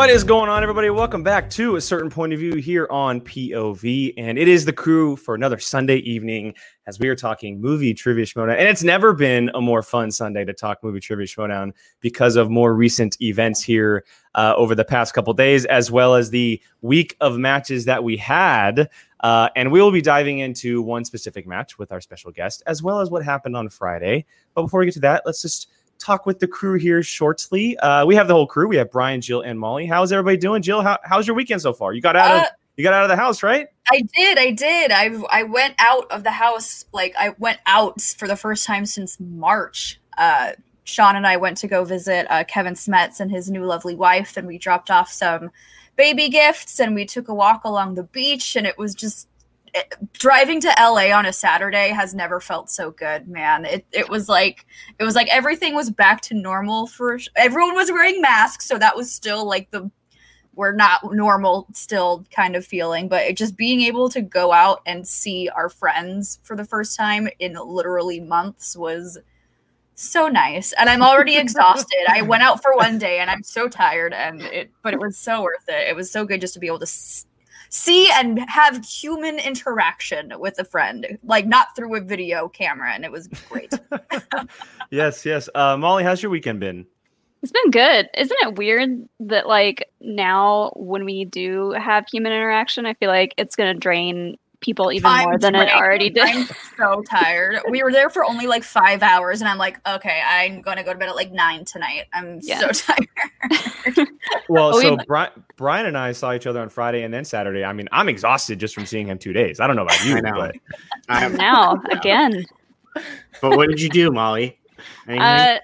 What is going on, everybody? Welcome back to a certain point of view here on POV, and it is the crew for another Sunday evening as we are talking movie trivia showdown. And it's never been a more fun Sunday to talk movie trivia showdown because of more recent events here uh, over the past couple days, as well as the week of matches that we had. Uh, and we will be diving into one specific match with our special guest, as well as what happened on Friday. But before we get to that, let's just talk with the crew here shortly. Uh, we have the whole crew. We have Brian, Jill, and Molly. How's everybody doing? Jill, how, how's your weekend so far? You got out of Uh, you got out of the house, right? I did, I did. I I went out of the house like I went out for the first time since March. Uh, Sean and I went to go visit uh, Kevin Smets and his new lovely wife, and we dropped off some baby gifts, and we took a walk along the beach, and it was just driving to LA on a Saturday has never felt so good, man. It it was like it was like everything was back to normal for everyone was wearing masks, so that was still like the we're not normal still kind of feeling but it just being able to go out and see our friends for the first time in literally months was so nice. And i'm already exhausted. I went out for one day and i'm so tired and it but it was so worth it. It was so good just to be able to s- see and have human interaction with a friend like not through a video camera and it was great yes, yes. Uh, Molly, how's your weekend been? It's been good. Isn't it weird that like now when we do have human interaction, I feel like it's gonna drain people even I'm more than it already did. I'm so tired. We were there for only like five hours, and I'm like, okay, I'm gonna go to bed at like nine tonight. I'm Yeah. so tired. Well, Oh, so we- Brian, Brian and I saw each other on Friday and then Saturday. I mean, I'm exhausted just from seeing him two days. I don't know about you, I know. but I And now again. but what did you do, Molly? Uh,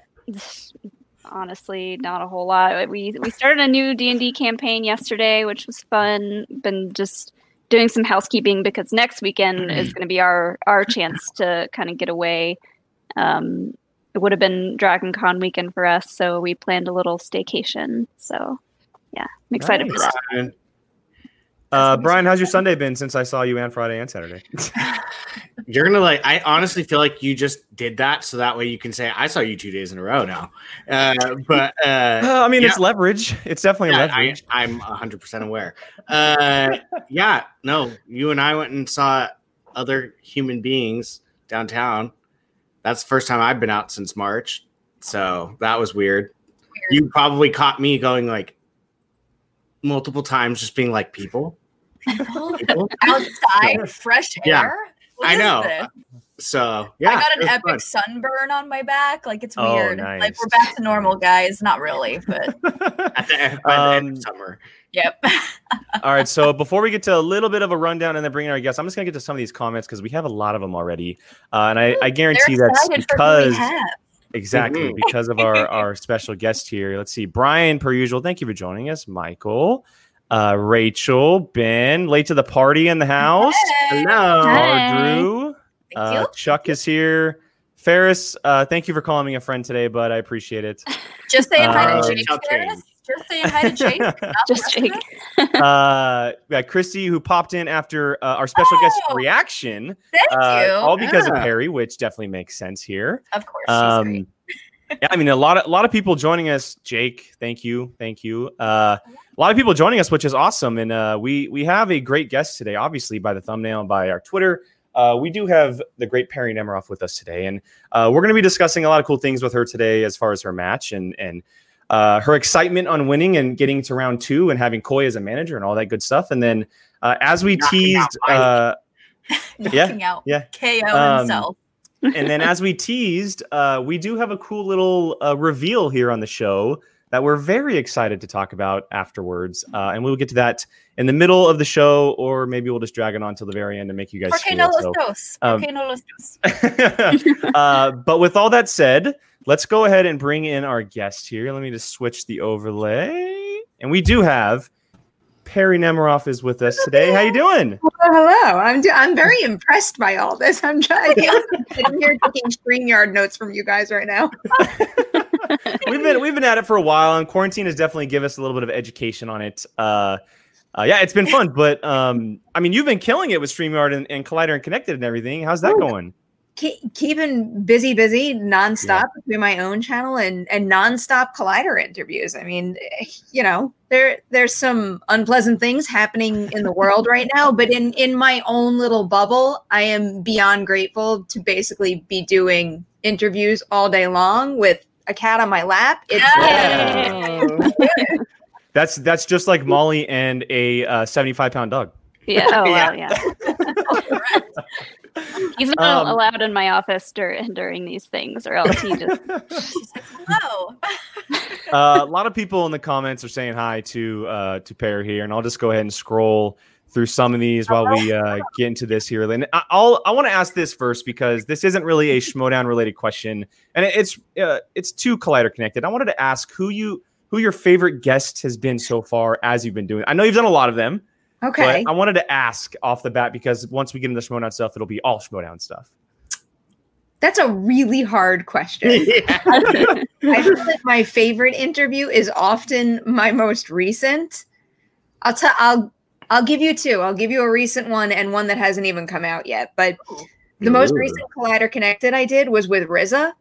honestly, not a whole lot. We we started a new D and D campaign yesterday, which was fun. Been just doing some housekeeping because next weekend is going to be our our chance to kind of get away. Um, it would have been Dragon Con weekend for us, so we planned a little staycation. So, yeah, I'm excited for that. Brian, uh, Brian, how's your Sunday been since I saw you on Friday and Saturday? You're gonna like. I honestly feel like you just did that so that way you can say I saw you two days in a row now. Uh, but uh, Uh, I mean, it's leverage. It's definitely yeah, I, leverage. I'm 100 percent aware. Uh, yeah, no, you and I went and saw other human beings downtown. That's the first time I've been out since March, so that was weird. You probably caught me going like multiple times, just being like, "People, people." Outside, fresh air. What I know. this? So yeah, I got an epic fun. sunburn on my back. Like it's Oh, weird. nice. Like we're back to normal, guys. Not really, but at the, end- by the end Um, of summer. yep. All right. So before we get to a little bit of a rundown and then bring in our guests, I'm just gonna get to some of these comments because we have a lot of them already, uh, and I, I guarantee that's excited for because have. Exactly Mhm. because of our our special guest here. Let's see, Brian, per usual. Thank you for joining us, Michael, uh, Rachel, Ben, late to the party in the house. Hey, Hello. Hi. Drew, Thank uh, you. Chuck is here. Ferris, uh, thank you for calling me a friend today, but I appreciate it. Just saying hi uh, to Jake. Chuck Ferris. James. Just saying hi to Jake. Just Jake. uh, we got Christy who popped in after uh, our special guest Oh, reaction, Thank uh, you. all because of Yeah. Perri, which definitely makes sense here. of course, she's great. Um, yeah, I mean, a lot of a lot of people joining us. Jake, thank you, thank you. Uh, a lot of people joining us, which is awesome. And uh, we we have a great guest today. Obviously, by the thumbnail and by our Twitter, uh, we do have the great Perri Nemiroff with us today, and uh, we're going to be discussing a lot of cool things with her today, as far as her match and and uh, her excitement on winning and getting to round two and having Coy as a manager and all that good stuff. And then, uh, as we Knocking teased, Mike. uh, knocking out yeah. KO Um, himself. and then as we teased, uh, we do have a cool little uh, reveal here on the show that we're very excited to talk about afterwards. Uh, and we'll get to that in the middle of the show, or maybe we'll just drag it on till the very end and make you guys Porque feel no it. los So, dos. um, Porque no los dos. uh, but with all that said, let's go ahead and bring in our guest here. Let me just switch the overlay. And we do have Perri Nemiroff is with us today. How you doing? Well, hello. I'm do- I'm very impressed by all this. I'm trying. I feel like I'm here taking StreamYard notes from you guys right now. we've been we've been at it for a while, and quarantine has definitely given us a little bit of education on it. Uh, uh, yeah, it's been fun, but um, I mean, you've been killing it with Streamyard and, and Collider and Connected and everything. How's that Oh, going? Ke- keeping busy, busy, nonstop through my own channel and and nonstop Collider interviews. I mean, you know, there there's some unpleasant things happening in the world right now, but in in my own little bubble, I am beyond grateful to basically be doing interviews all day long with a cat on my lap. It's Yeah. That's that's just like Molly and a uh, 75 pound dog. Yeah. Oh Yeah. wow. Yeah. He's not Um, allowed in my office during during these things, or else he just hello. uh, a lot of people in the comments are saying hi to uh, to Pear here, and I'll just go ahead and scroll through some of these while we uh, get into this here. And I- I'll I want to ask this first because this isn't really a Schmoedown related question, and it's uh, it's too Collider connected. I wanted to ask who you who your favorite guest has been so far as you've been doing. I know you've done a lot of them, okay. but I wanted to ask off the bat because once we get into the Schmoedown stuff, it'll be all Schmoedown stuff. That's a really hard question. Yeah. I feel like my favorite interview is often my most recent. I'll tell I'll I'll give you two. I'll give you a recent one and one that hasn't even come out yet. But oh, the most recent Collider Connected I did was with RZA.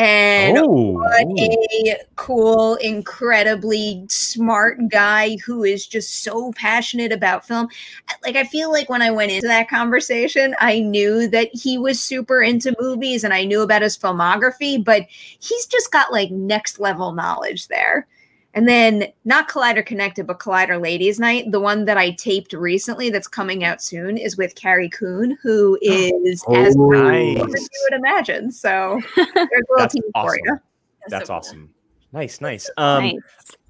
And Oh, what oh. a cool, incredibly smart guy who is just so passionate about film. Like, I feel like when I went into that conversation, I knew that he was super into movies and I knew about his filmography, but he's just got like next level knowledge there. And then, not Collider Connected, but Collider Ladies Night, the one that I taped recently that's coming out soon is with Carrie Coon, who is as Oh, brilliant nice. as you would imagine. So, there's a little That's team for you. That's so cool. awesome. Nice, nice. Um, nice.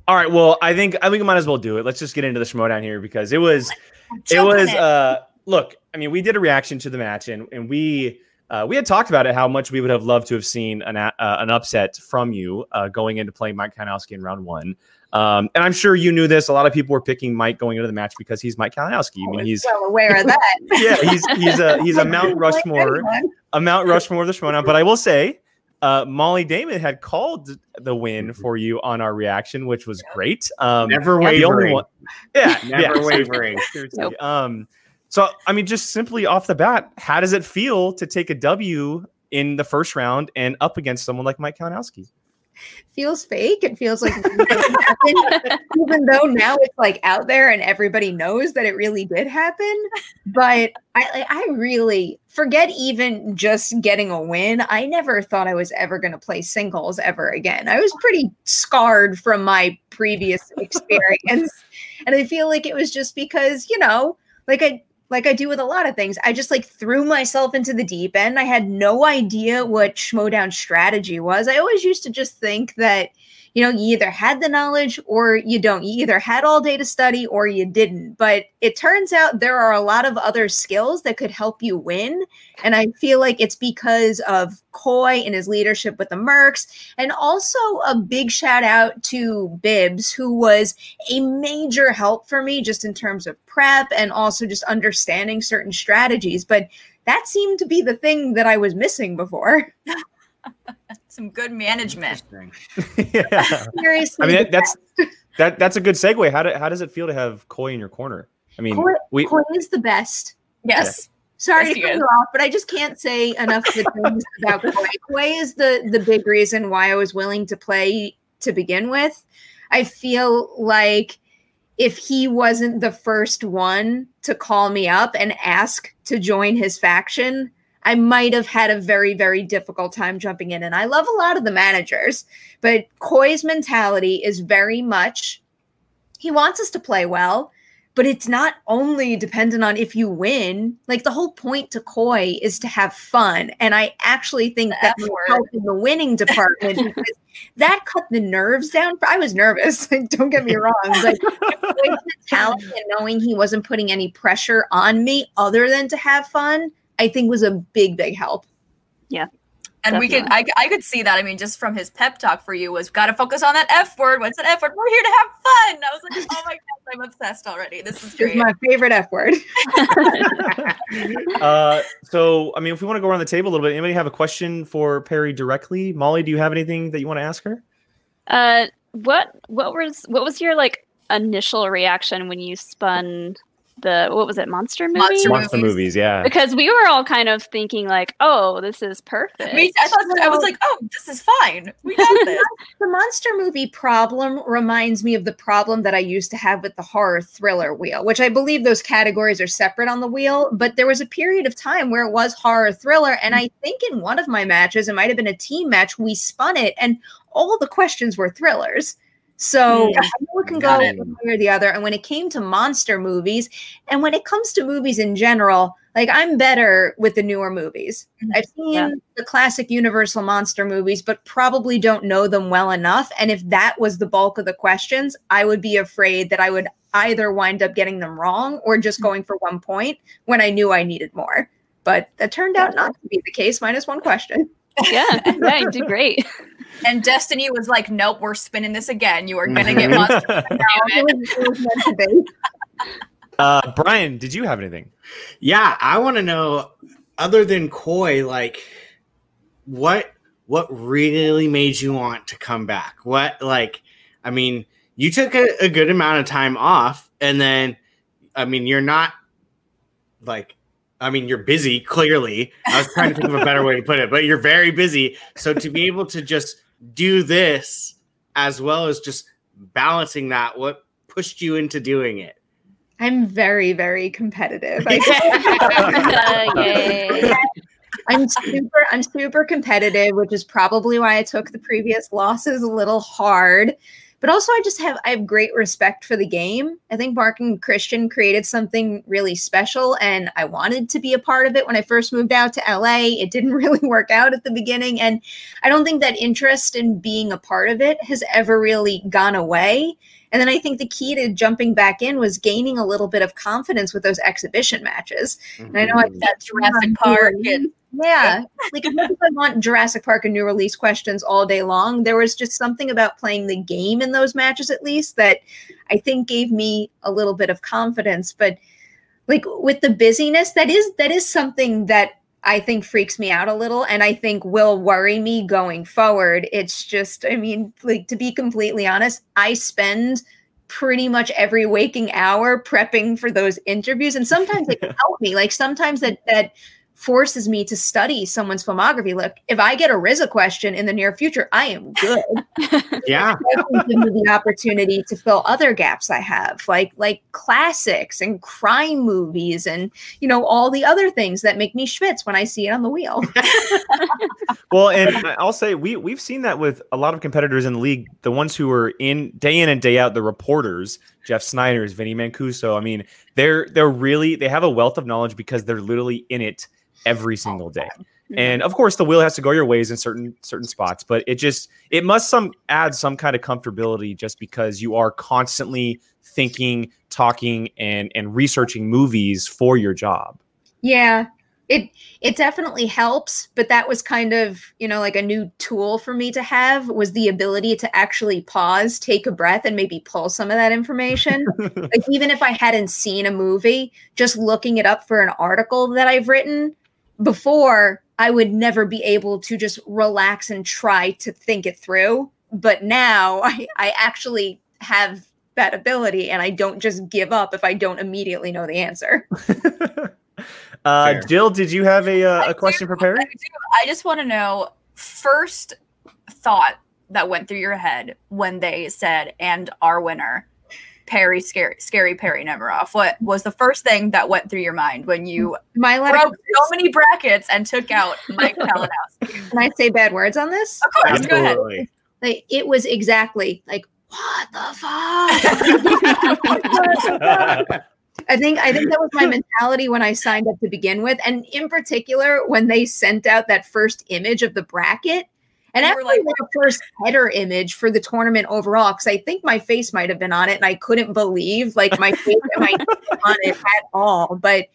All right. Well, I think I think we might as well do it. Let's just get into the schmoedown here because it was it Jump on was uh look, I mean, we did a reaction to the match and and we uh, we had talked about it how much we would have loved to have seen an uh, an upset from you uh, going into playing Mike Kalinowski in round one. Um, and I'm sure you knew this. A lot of people were picking Mike going into the match because he's Mike Kalinowski. I mean, he's well aware of that. yeah, he's he's a he's a Mount Rushmore a Mount Rushmore of the Schmoedown. But I will say, uh, Molly Damon had called the win for you on our reaction, which was great. Um, Never wavering. one- yeah, Never yeah, wavering. seriously. Nope. Um, so I mean, just simply off the bat, how does it feel to take a W in the first round and up against someone like Mike Kalinowski? feels fake. It feels like even though now it's like out there and everybody knows that it really did happen. But I, I I really forget even just getting a win. I never thought I was ever going to play singles ever again. I was pretty scarred from my previous experience, and I feel like it was just because you know, like I like I do with a lot of things, I just like threw myself into the deep end. I had no idea what Schmoedown strategy was. I always used to just think that, you know, you either had the knowledge or you don't. You either had all day to study or you didn't. But it turns out there are a lot of other skills that could help you win. And I feel like it's because of Coy and his leadership with the Mercs. And also a big shout out to Bibbs, who was a major help for me just in terms of prep and also just understanding certain strategies. But that seemed to be the thing that I was missing before. Some good management. yeah. Seriously, I mean, that, that's that that's a good segue. How do, how does it feel to have Coy in your corner? I mean, Coy- we Coy is the best. Yes. Sorry Yes, to cut you off, but I just can't say enough good things about Coy. Coy is the the big reason why I was willing to play to begin with. I feel like if he wasn't the first one to call me up and ask to join his faction, I might have had a very, very difficult time jumping in. And I love a lot of the managers, but Coy's mentality is very much he wants us to play well, but it's not only dependent on if you win. Like the whole point to Coy is to have fun. And I actually think that F will word. help in the winning department that cut the nerves down. I was nervous. Like, don't get me wrong. Mentality and knowing he wasn't putting any pressure on me other than to have fun, I think was a big, big help. Yeah. And we could, I, I could see that. I mean, just from his pep talk for you was got to focus on that F word. What's that F word? We're here to have fun. I was like, oh my god, I'm obsessed already. This is It's great. my favorite F word. uh, so, I mean, if we want to go around the table a little bit, anybody have a question for Perri directly? Molly, do you have anything that you want to ask her? Uh, what what was what was your like initial reaction when you spun the what was it, monster movie? Monster Monster movies. movies, yeah. Because we were all kind of thinking like, oh, this is perfect. Me, I thought I was like, oh, this is fine. We got this. the monster movie problem reminds me of the problem that I used to have with the horror thriller wheel, which I believe those categories are separate on the wheel. But there was a period of time where it was horror thriller. And I think in one of my matches, it might have been a team match, we spun it and all the questions were thrillers. So. I know it can go one way or the other. And when it came to monster movies, and when it comes to movies in general, like I'm better with the newer movies. Mhm. I've seen Yeah. the classic Universal monster movies, but probably don't know them well enough. And if that was the bulk of the questions, I would be afraid that I would either wind up getting them wrong or just going for one point when I knew I needed more. But that turned out not to be the case, minus one question. yeah, yeah, you did great. And Destiny was like, nope, we're spinning this again. You are gonna get monster. It it. was- it was meant to be. uh, Brian, did you have anything? Yeah, I want to know, other than Coy, like what what really made you want to come back? What like, I mean, you took a, a good amount of time off, and then, I mean, you're not like, I mean, you're busy. Clearly, I was trying to think of a better way to put it, but you're very busy. So to be able to just do this as well as just balancing that, what pushed you into doing it? I'm very, very competitive. I- Uh, yay. I'm super, I'm super competitive, which is probably why I took the previous losses a little hard. But also, I just have I have great respect for the game. I think Mark and Kristian created something really special, and I wanted to be a part of it when I first moved out to LA. It didn't really work out at the beginning, and I don't think that interest in being a part of it has ever really gone away. And then I think the key to jumping back in was gaining a little bit of confidence with those exhibition matches. And I know I Mhm. That Jurassic Park and Yeah. Like as much as I want Jurassic Park and new release questions all day long, there was just something about playing the game in those matches at least that I think gave me a little bit of confidence. But like with the busyness, that is that is something that I think freaks me out a little and I think will worry me going forward. It's just, I mean, like to be completely honest, I spend pretty much every waking hour prepping for those interviews and sometimes it can help me like sometimes that that forces me to study someone's filmography look if i get a RZA question in the near future i am good yeah. Give me the opportunity to fill other gaps i have like like classics and crime movies and you know all the other things that make me schwitz when i see it on the wheel Well, and I- I'll say we we've seen that with a lot of competitors in the league. The ones who are in day in and day out, the reporters, Jeff Sneider's, Vinnie Mancuso. I mean, they're they're really they have a wealth of knowledge because they're literally in it every single day. And of course, the wheel has to go your ways in certain certain spots, but it just it must some add some kind of comfortability just because you are constantly thinking, talking, and and researching movies for your job. Yeah. It it definitely helps, but that was kind of, you know, like a new tool for me to have was the ability to actually pause, take a breath and maybe pull some of that information. like even if I hadn't seen a movie, just looking it up for an article that I've written before, I would never be able to just relax and try to think it through. But now I, I actually have that ability and I don't just give up if I don't immediately know the answer. uh, Fair. Jill, did you have a uh, I a question do, prepared? I. I just want to know first thought that went through your head when they said, and our winner, Perri, scary, scary Perri Nemiroff. What was the first thing that went through your mind when you My broke so many brackets and took out Mike Kalinowski? can I say bad words on this? Of course, go ahead. Like it was exactly like what the fuck? I think I think that was my mentality when I signed up to begin with, and in particular when they sent out that first image of the bracket, and were actually like- the first header image for the tournament overall, because I think my face might have been on it, and I couldn't believe like my face and my on it at all. But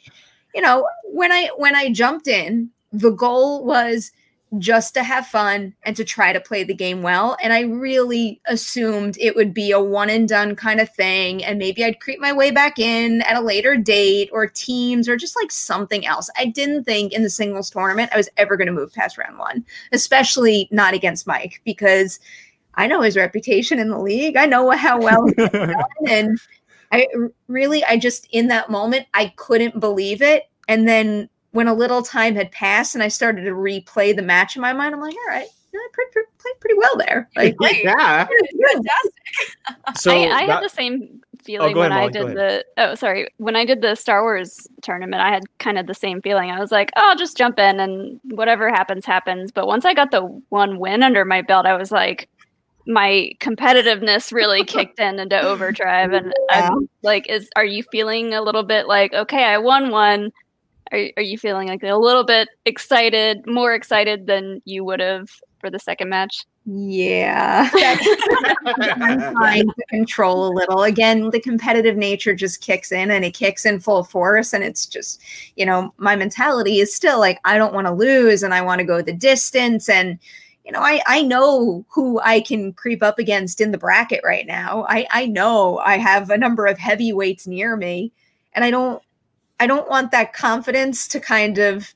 you know, when I when I jumped in, the goal was just to have fun and to try to play the game well. And I really assumed it would be a one and done kind of thing. And maybe I'd creep my way back in at a later date or teams or just like something else. I didn't think in the singles tournament I was ever going to move past round one, especially not against Mike, because I know his reputation in the league. I know how well he's done. And I really, I just in that moment, I couldn't believe it. And then when a little time had passed and I started to replay the match in my mind, I'm like, all right, yeah, I played, pretty- played pretty well there. Like, Great. yeah. Fantastic. So I, I that- had the same oh, feeling go ahead, when I Molly, go did the oh sorry when I did the Star Wars tournament. I had kind of the same feeling. I was like, oh, I'll just jump in and whatever happens happens. But once I got the one win under my belt, I was like, my competitiveness really kicked in into overdrive, and I'm like, is are you feeling a little bit like okay, I won one? Are are you feeling like a little bit excited, more excited than you would have for the second match? yeah, I'm trying to control a little. Again, the competitive nature just kicks in and it kicks in full force. And it's just, you know, my mentality is still like, I don't want to lose and I want to go the distance. And, you know, I, I know who I can creep up against in the bracket right now. I, I know I have a number of heavyweights near me. And I don't I don't want that confidence to kind of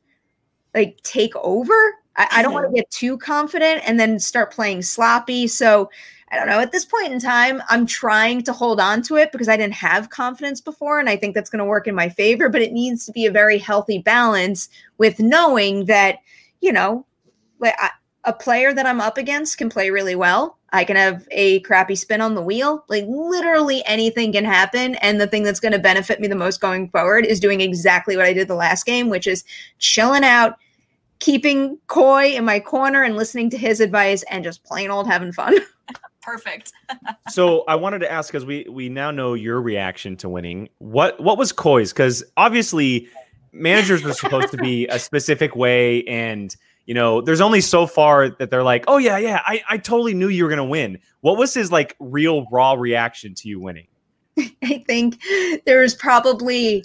like take over. I, I don't want to mm-hmm. get too confident and then start playing sloppy. So I don't know. At this point in time, I'm trying to hold on to it because I didn't have confidence before. And I think that's going to work in my favor, but it needs to be a very healthy balance with knowing that, you know, like I, a player that I'm up against can play really well. I can have a crappy spin on the wheel. Like literally anything can happen. And the thing that's going to benefit me the most going forward is doing exactly what I did the last game, which is chilling out, keeping Coy in my corner and listening to his advice and just plain old having fun. Perfect. so I wanted to ask because we we now know your reaction to winning. What what was Coy's? Because obviously managers are supposed to be a specific way, and you know there's only so far that they're like, oh yeah, yeah, I I totally knew you were gonna win. What was his like real raw reaction to you winning? I think there was probably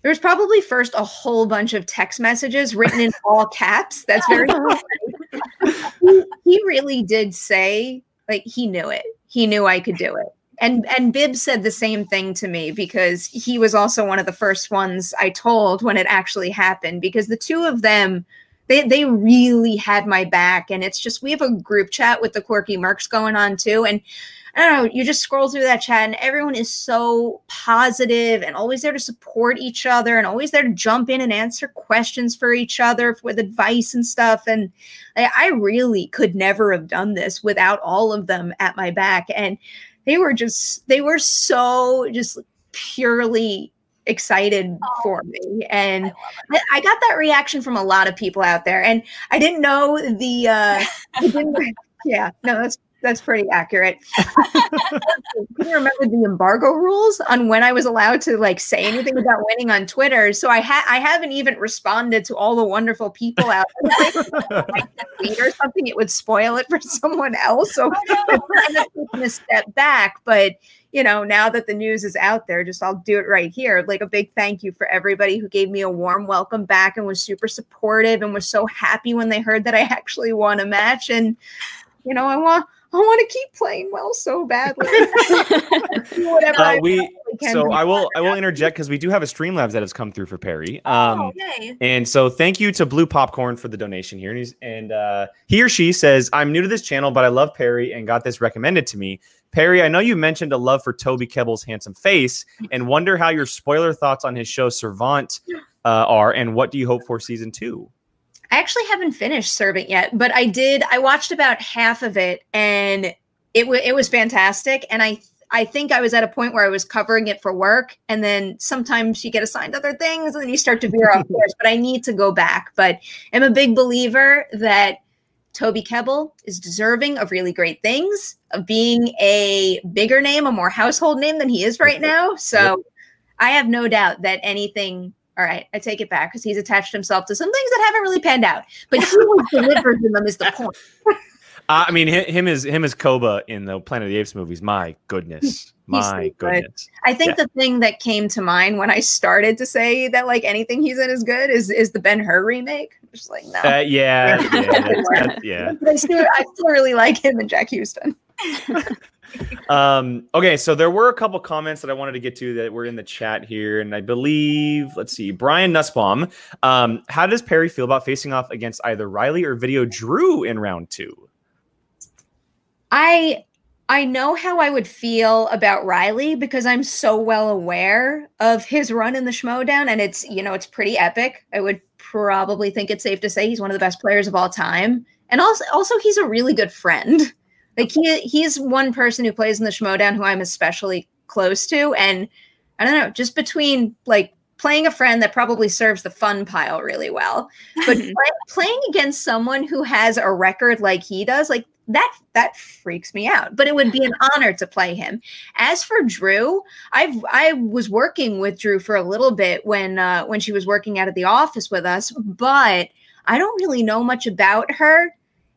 there was probably first a whole bunch of text messages written in all caps. That's very he, he really did say like he knew it. He knew I could do it. And and Bib said the same thing to me because he was also one of the first ones I told when it actually happened because the two of them they they really had my back and it's just we have a group chat with the quirky mercs going on too and I don't know, you just scroll through that chat and everyone is so positive and always there to support each other and always there to jump in and answer questions for each other with advice and stuff. And I, I really could never have done this without all of them at my back. And they were just, they were so just purely excited for me and I, I got that reaction from a lot of people out there and i didn't know the uh didn't, yeah no that's that's pretty accurate. Can you remember the embargo rules on when I was allowed to like say anything about winning on Twitter? So I had I haven't even responded to all the wonderful people out there. Like, or something, it would spoil it for someone else. So I'm taking a step back, but you know, now that the news is out there, just I'll do it right here. Like a big thank you for everybody who gave me a warm welcome back and was super supportive and was so happy when they heard that I actually won a match. And you know, I want I want to keep playing well so badly. Whatever. Uh, we so I will I will interject because we do have a Streamlabs that has come through for Perri. oh, Um, yay. And so thank you to Blue Popcorn for the donation here. And, he's, and uh, he or she says, I'm new to this channel, but I love Perri and got this recommended to me. Perri, I know you mentioned a love for Toby Kebbell's handsome face and wonder how your spoiler thoughts on his show Servant uh, are and what do you hope for season two? I actually haven't finished Servant yet, but I did. I watched about half of it, and it was it was fantastic. And I I think I was at a point where I was covering it for work, and then sometimes you get assigned other things, and then you start to veer off course. But I need to go back. But I'm a big believer that Toby Kebbell is deserving of really great things, of being a bigger name, a more household name than he is right now. So I have no doubt that anything. All right, I take it back because he's attached himself to some things that haven't really panned out. But he was delivered in them is the point. Uh, I mean, hi- him is him as Koba in the Planet of the Apes movies. My goodness, my so good. goodness. I think Yeah. the thing that came to mind when I started to say that like anything he's in is good is is the Ben Hur remake. I'm just like no. Uh, yeah, yeah, that's- that's- yeah. But I still I still really like him and Jack Huston. Um, okay, so there were a couple comments that I wanted to get to that were in the chat here, and I believe, let's see, Brian Nussbaum. Um, how does Perri feel about facing off against either Riley or Video Drew in round two? I I know how I would feel about Riley because I'm so well aware of his run in the Schmoedown, and it's you know it's pretty epic. I would probably think it's safe to say he's one of the best players of all time, and also also he's a really good friend. Like he he's one person who plays in the Schmoedown who I'm especially close to, and I don't know, just between like playing a friend that probably serves the fun pile really well, but play, playing against someone who has a record like he does, like that that freaks me out but it would be an honor to play him. As for drew i've i was working with drew for a little bit when uh when she was working out of the office with us but i don't really know much about her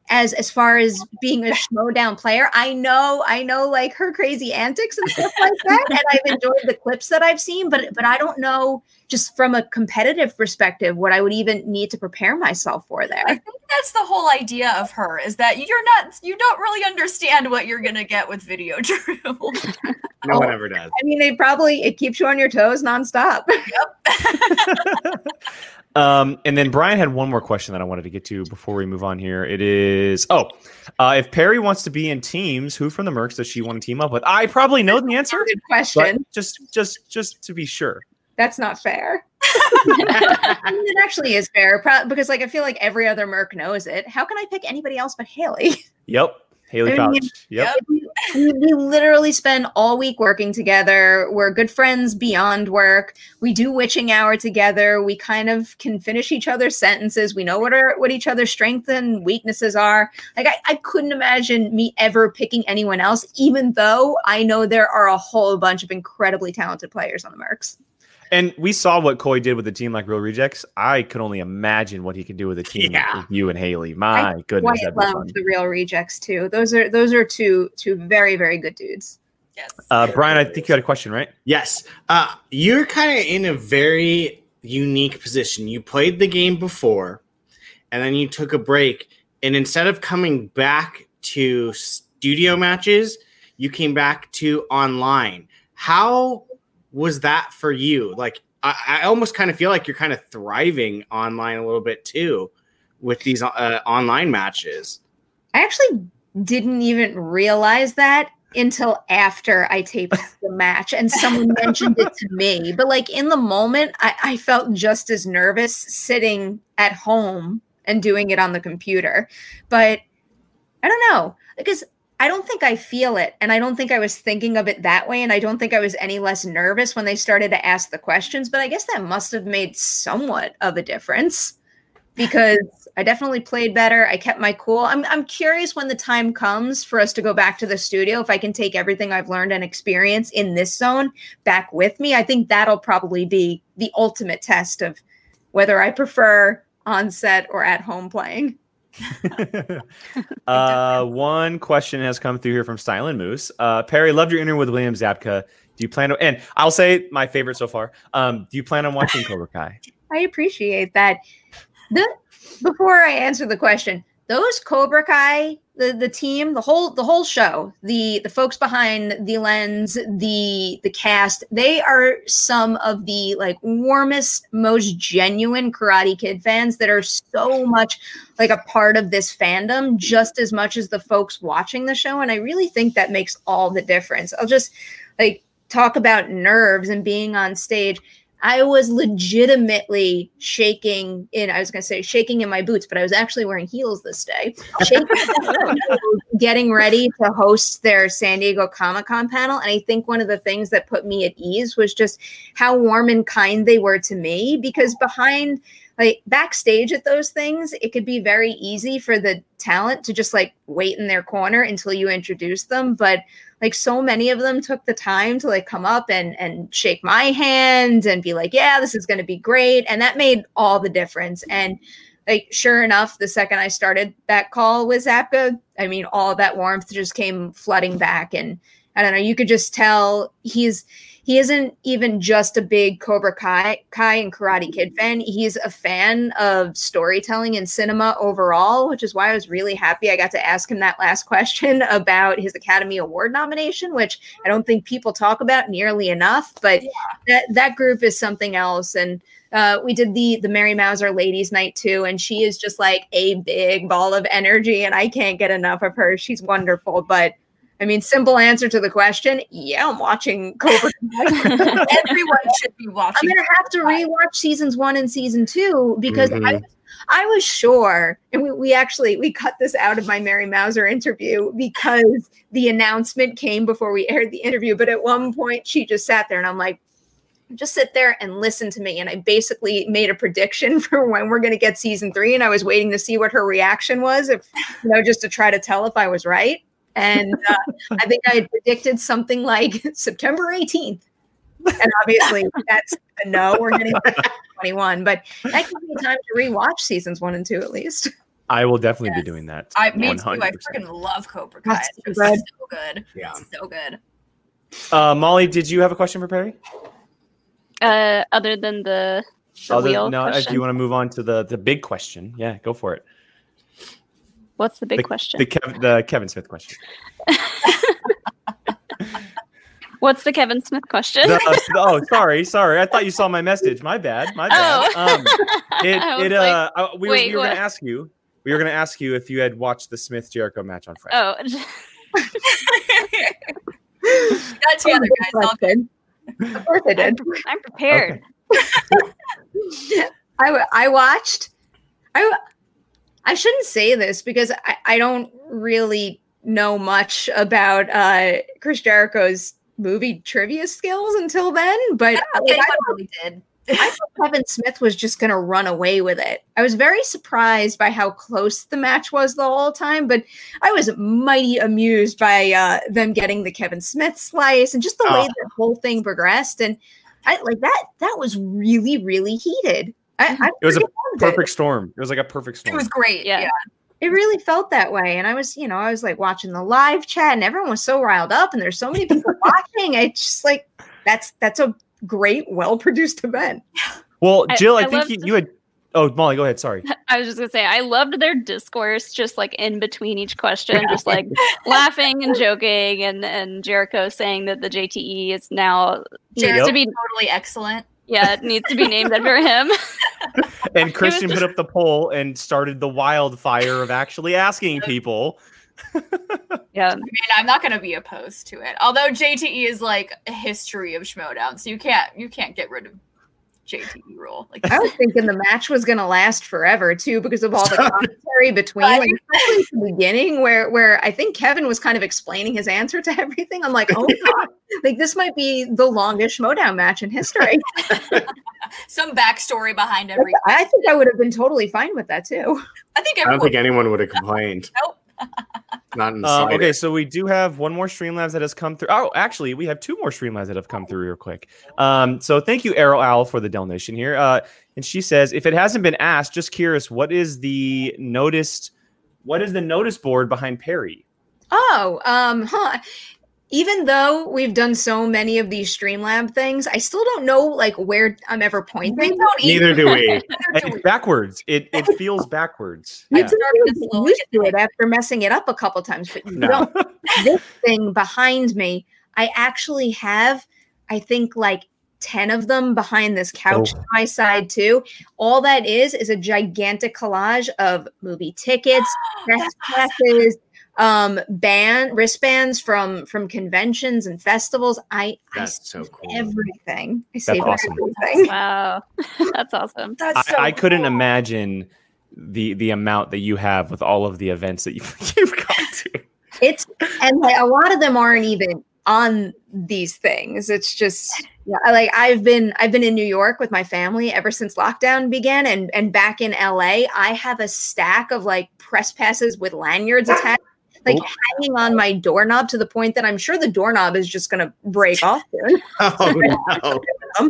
as as far as being a Schmoedown player. I know, I know like her crazy antics and stuff like that. and I've enjoyed the clips that I've seen, but but I don't know just from a competitive perspective what I would even need to prepare myself for there. I think that's the whole idea of her is that you're not you don't really understand what you're gonna get with video Drew. no one ever does. I mean, they probably it keeps you on your toes nonstop. Yep. Um, and then Brian had one more question that I wanted to get to before we move on here. It is, oh, uh, if Perri wants to be in teams, who from the Mercs does she want to team up with? I probably know the answer, Good question. just, just, just to be sure. That's not fair. It actually is fair because, like, I feel like every other Merc knows it. How can I pick anybody else but Haleigh? Yep, Haleigh I mean. Yep. we, we literally spend all week working together. We're good friends beyond work. We do witching hour together. We kind of can finish each other's sentences. We know what our what each other's strengths and weaknesses are. Like I, I couldn't imagine me ever picking anyone else, even though I know there are a whole bunch of incredibly talented players on the Mercs. And we saw what Coy did with a team like Real Rejects. I could only imagine what he could do with a team Yeah. with you and Haleigh. My goodness, Quite that'd be fun. love the real rejects too. Those are those are two two very very good dudes. yes. Uh, Brian, I think you had a question, right? Yes. Uh, you're kind of in a very unique position. You played the game before, and then you took a break. And instead of coming back to studio matches, you came back to online. How was that for you? Like, I, I almost kind of feel like you're kind of thriving online a little bit too with these uh, online matches. I actually didn't even realize that until after I taped the match and someone mentioned it to me. But like in the moment, I, I felt just as nervous sitting at home and doing it on the computer. But I don't know because I don't think I feel it. And I don't think I was thinking of it that way. And I don't think I was any less nervous when they started to ask the questions. But I guess that must have made somewhat of a difference because I definitely played better. I kept my cool. I'm, I'm curious when the time comes for us to go back to the studio if I can take everything I've learned and experience in this zone back with me. I think that'll probably be the ultimate test of whether I prefer on set or at home playing. uh, one question has come through here from Stylen Moose. Uh, Perri, loved your interview with William Zabka. Do you plan to? And I'll say my favorite so far. Um, do you plan on watching Cobra Kai? I appreciate that. The before I answer the question, those Cobra Kai, the the team, the whole the whole show, the the folks behind the lens, the the cast, they are some of the like warmest, most genuine Karate Kid fans that are so much like a part of this fandom, just as much as the folks watching the show. And I really think that makes all the difference. I'll just like talk about nerves and being on stage. I was legitimately shaking in, I was going to say shaking in my boots, but I was actually wearing heels this day. Getting ready to host their San Diego Comic Con panel. And I think one of the things that put me at ease was just how warm and kind they were to me because behind, like backstage at those things, it could be very easy for the talent to just like wait in their corner until you introduce them. But like so many of them took the time to like come up and and shake my hand and be like yeah this is going to be great. And that made all the difference. And like sure enough the second i started that call with Zabka i mean all that warmth just came flooding back. And i don't know you could just tell he's he isn't even just a big Cobra Kai, Kai and Karate Kid fan. He's a fan of storytelling and cinema overall, which is why I was really happy I got to ask him that last question about his Academy Award nomination, which I don't think people talk about nearly enough. But Yeah. that that group is something else, and uh, we did the the Mary Mouser Ladies Night too, and she is just like a big ball of energy, and I can't get enough of her. She's wonderful, but I mean, simple answer to the question. Yeah, I'm watching Cobra Kai. Everyone should be watching. I'm gonna have to rewatch seasons one and season two because I, Mhm. I was sure, and we, we actually we cut this out of my Mary Mouser interview because the announcement came before we aired the interview. But at one point, she just sat there, and I'm like, just sit there and listen to me. And I basically made a prediction for when we're gonna get season three, and I was waiting to see what her reaction was, if you know, just to try to tell if I was right. And uh, I think I had predicted something like September 18th. And obviously, that's a no. We're getting 21, but that gives me time to rewatch seasons one and two at least. I will definitely Yes. be doing that. I me too. I 100%. freaking love Cobra Kai. It's so good. so good. Yeah. So good. Uh, Molly, did you have a question for Perri? Uh, other than the, the Other- wheel no, if you want to move on to the the big question, yeah, go for it. What's the big the, question? The, Kev, the Kevin Smith question. What's the Kevin Smith question? The- oh, sorry, sorry. I thought you saw my message. My bad. My bad. Oh. Um, it, it, uh, uh, we, were- wait, we were going to ask you. We were going to ask you if you had watched the Smith Jericho match on Friday. oh, Got together, guys. All good. Good. Of course I did. I'm, did. pre- I'm prepared. I, w- I watched. I, w- I shouldn't say this because I, I don't really know much about uh, Chris Jericho's movie trivia skills until then, but I like, I anyone really did. I thought Kevin Smith was just going to run away with it. I was very surprised by how close the match was the whole time, but I was mighty amused by uh, them getting the Kevin Smith slice and just the way Oh. the whole thing progressed. And I like that. That was really, really heated. I, mm-hmm. I It was a freaking loved it. Perfect storm. It was like a perfect storm. It was great. Yeah. Yeah. It really felt that way. And I was, you know, I was like watching the live chat, and everyone was so riled up, and there's so many people watching. It's just like that's that's a great, well produced event. well, Jill, I, I think loved- you, you had. Oh, Molly, go ahead. Sorry. I was just gonna say I loved their discourse, just like in between each question, just like laughing and joking, and and Jericho saying that the JTE is now needs Jericho to be totally excellent. Yeah it needs to be named after him. And Kristian just- put up the poll and started the wildfire of actually asking people. yeah, I mean, I'm not gonna be opposed to it. Although JTE is like a history of Schmoedown, so you can't you can't get rid of JTE rule. Like I was thinking the match was going to last forever too, because of all the commentary between, like especially the beginning, where where I think Kevin was kind of explaining his answer to everything. I'm like, oh god, like this might be the longest Schmoedown match in history. some backstory behind everything. I think I would have been totally fine with that too. I think I don't think anyone would have complained. Nope. Not in the Um, okay, so we do have one more Streamlabs that has come through. Oh, actually, we have two more Streamlabs that have come through real quick. Um, so thank you, Arrow Owl, for the donation here. Uh, and she says, if it hasn't been asked, just curious, what is the noticed? What is the notice board behind Perri? Oh, um, huh. Even though we've done so many of these Streamlab things, I still don't know like where I'm ever we pointing. don't Neither do we. Neither do it's backwards. It it feels backwards. You Yeah. can Started to get used to it after messing it up a couple times, but you No. don't. this thing behind me, I actually have, I think like 10 of them behind this couch Oh. to my side too. All that is is a gigantic collage of movie tickets, press passes, um, band wristbands from from conventions and festivals. I I That's so saved cool. everything. I saved awesome. everything. wow, that's awesome. That's so I, I couldn't imagine the the amount that you have with all of the events that you've, you've gone to. It's and like a lot of them aren't even on these things. It's just yeah, like I've been I've been in New York with my family ever since lockdown began and and back in LA, I have a stack of like press passes with lanyards attached like Oh. hanging on my doorknob to the point that I'm sure the doorknob is just going to break off soon. Oh no.